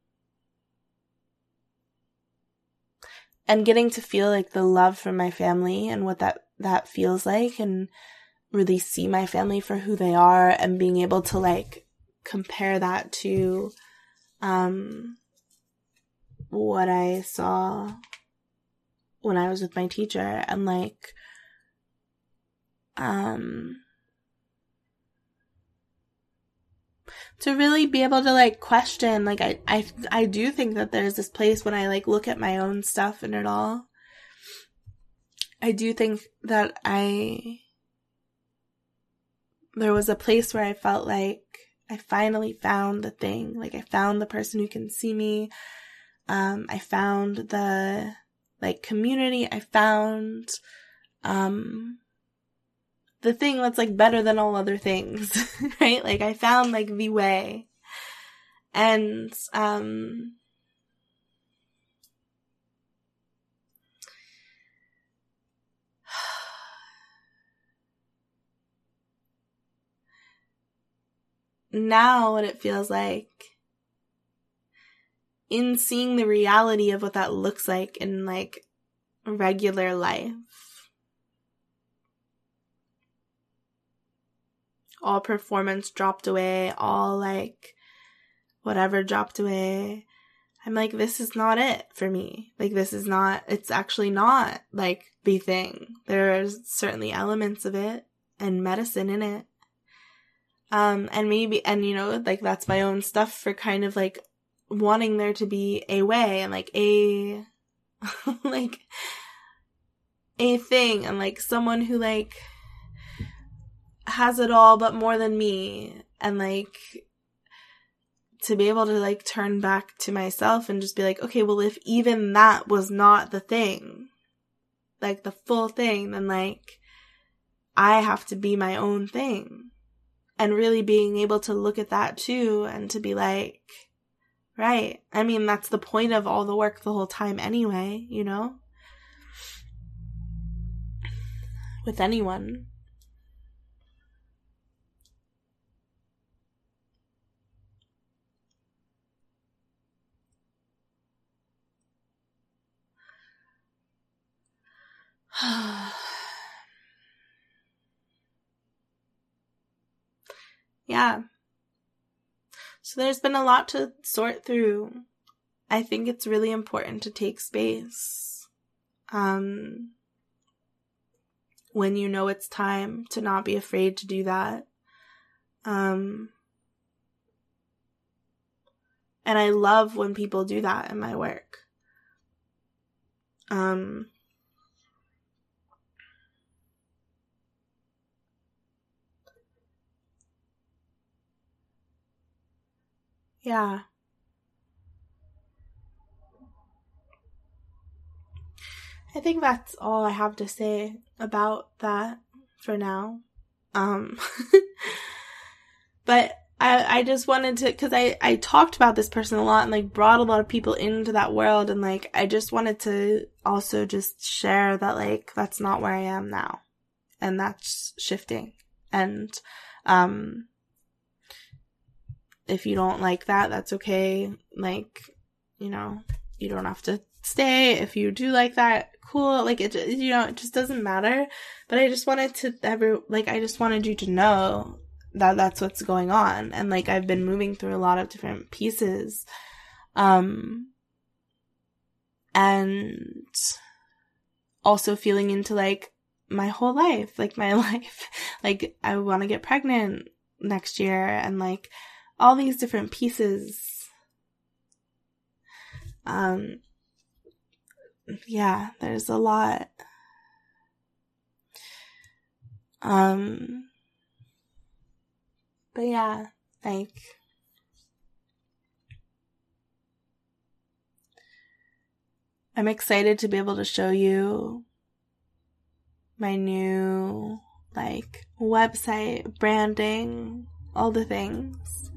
and getting to feel like the love from my family and what that that feels like and really see my family for who they are and being able to like compare that to um what I saw when I was with my teacher and like um to really be able to like question like I, I i do think that there's this place when i like look at my own stuff and it all. I do think that i there was a place where i felt like i finally found the thing. Like i found the person who can see me. Um i found the like community. I found um the thing that's like better than all other things, right? Like I found like the way. And um now what it feels like in seeing the reality of what that looks like in like regular life all performance dropped away, all like whatever dropped away. I'm like, this is not it for me. Like, this is not, it's actually not like the thing. There's certainly elements of it and medicine in it. Um, and maybe, and you know, like that's my own stuff for kind of like wanting there to be a way and like a, like, a thing and like someone who like has it all but more than me. And like to be able to like turn back to myself and just be like okay well if even that was not the thing like the full thing then like i have to be my own thing. And really being able to look at that too and to be like right i mean that's the point of all the work the whole time anyway you know? With anyone yeah. So there's been a lot to sort through. I think it's really important to take space. Um, when you know it's time to not be afraid to do that. Um, and I love when people do that in my work. Um, Yeah. I think that's all I have to say about that for now. Um, but I, I just wanted to, because I, I talked about this person a lot and like brought a lot of people into that world. And like, I just wanted to also just share that like, that's not where I am now. And that's shifting. And, um, if you don't like that, that's okay. Like, you know, you don't have to stay. If you do like that, cool. Like it, you know, it just doesn't matter. But I just wanted to ever, like, I just wanted you to know that that's what's going on. And like, I've been moving through a lot of different pieces. Um, and also feeling into like my whole life, like my life, like I want to get pregnant next year and like all these different pieces. Um, yeah, there's a lot. Um, but yeah, like, I'm excited to be able to show you my new, like, website, branding, all the things.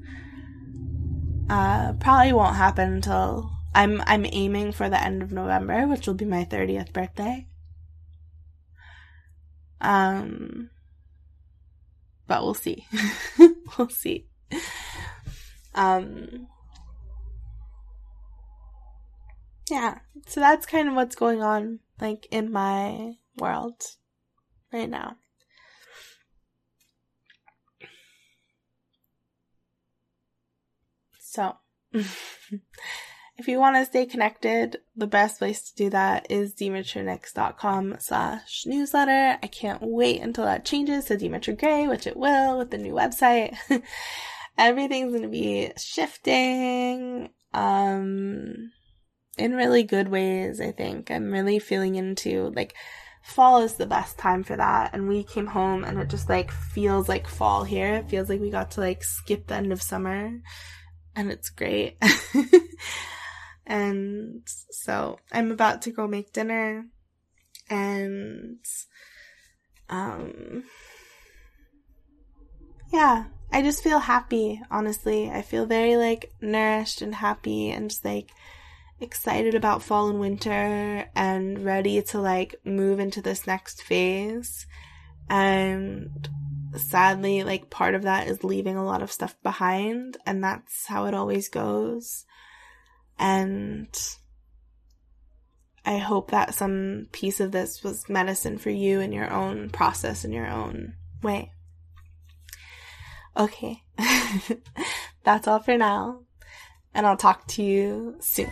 Uh, probably won't happen until I'm I'm aiming for the end of November, which will be my 30th birthday. Um but we'll see. we'll see. Um Yeah, so that's kind of what's going on like in my world right now. So If you want to stay connected, the best place to do that is demetrinix.com slash newsletter. I can't wait until that changes to Demetra Gray, which it will with the new website. Everything's going to be shifting, um, in really good ways, I think. I'm really feeling into, like, fall is the best time for that. And we came home and it just, like, feels like fall here. It feels like we got to, like, skip the end of summer. And it's great. And so I'm about to go make dinner and um yeah, I just feel happy, honestly. I feel very like nourished and happy and just like excited about fall and winter and ready to like move into this next phase. And sadly, like part of that is leaving a lot of stuff behind and that's how it always goes. And I hope that some piece of this was medicine for you in your own process, in your own way. Okay. That's all for now. And I'll talk to you soon.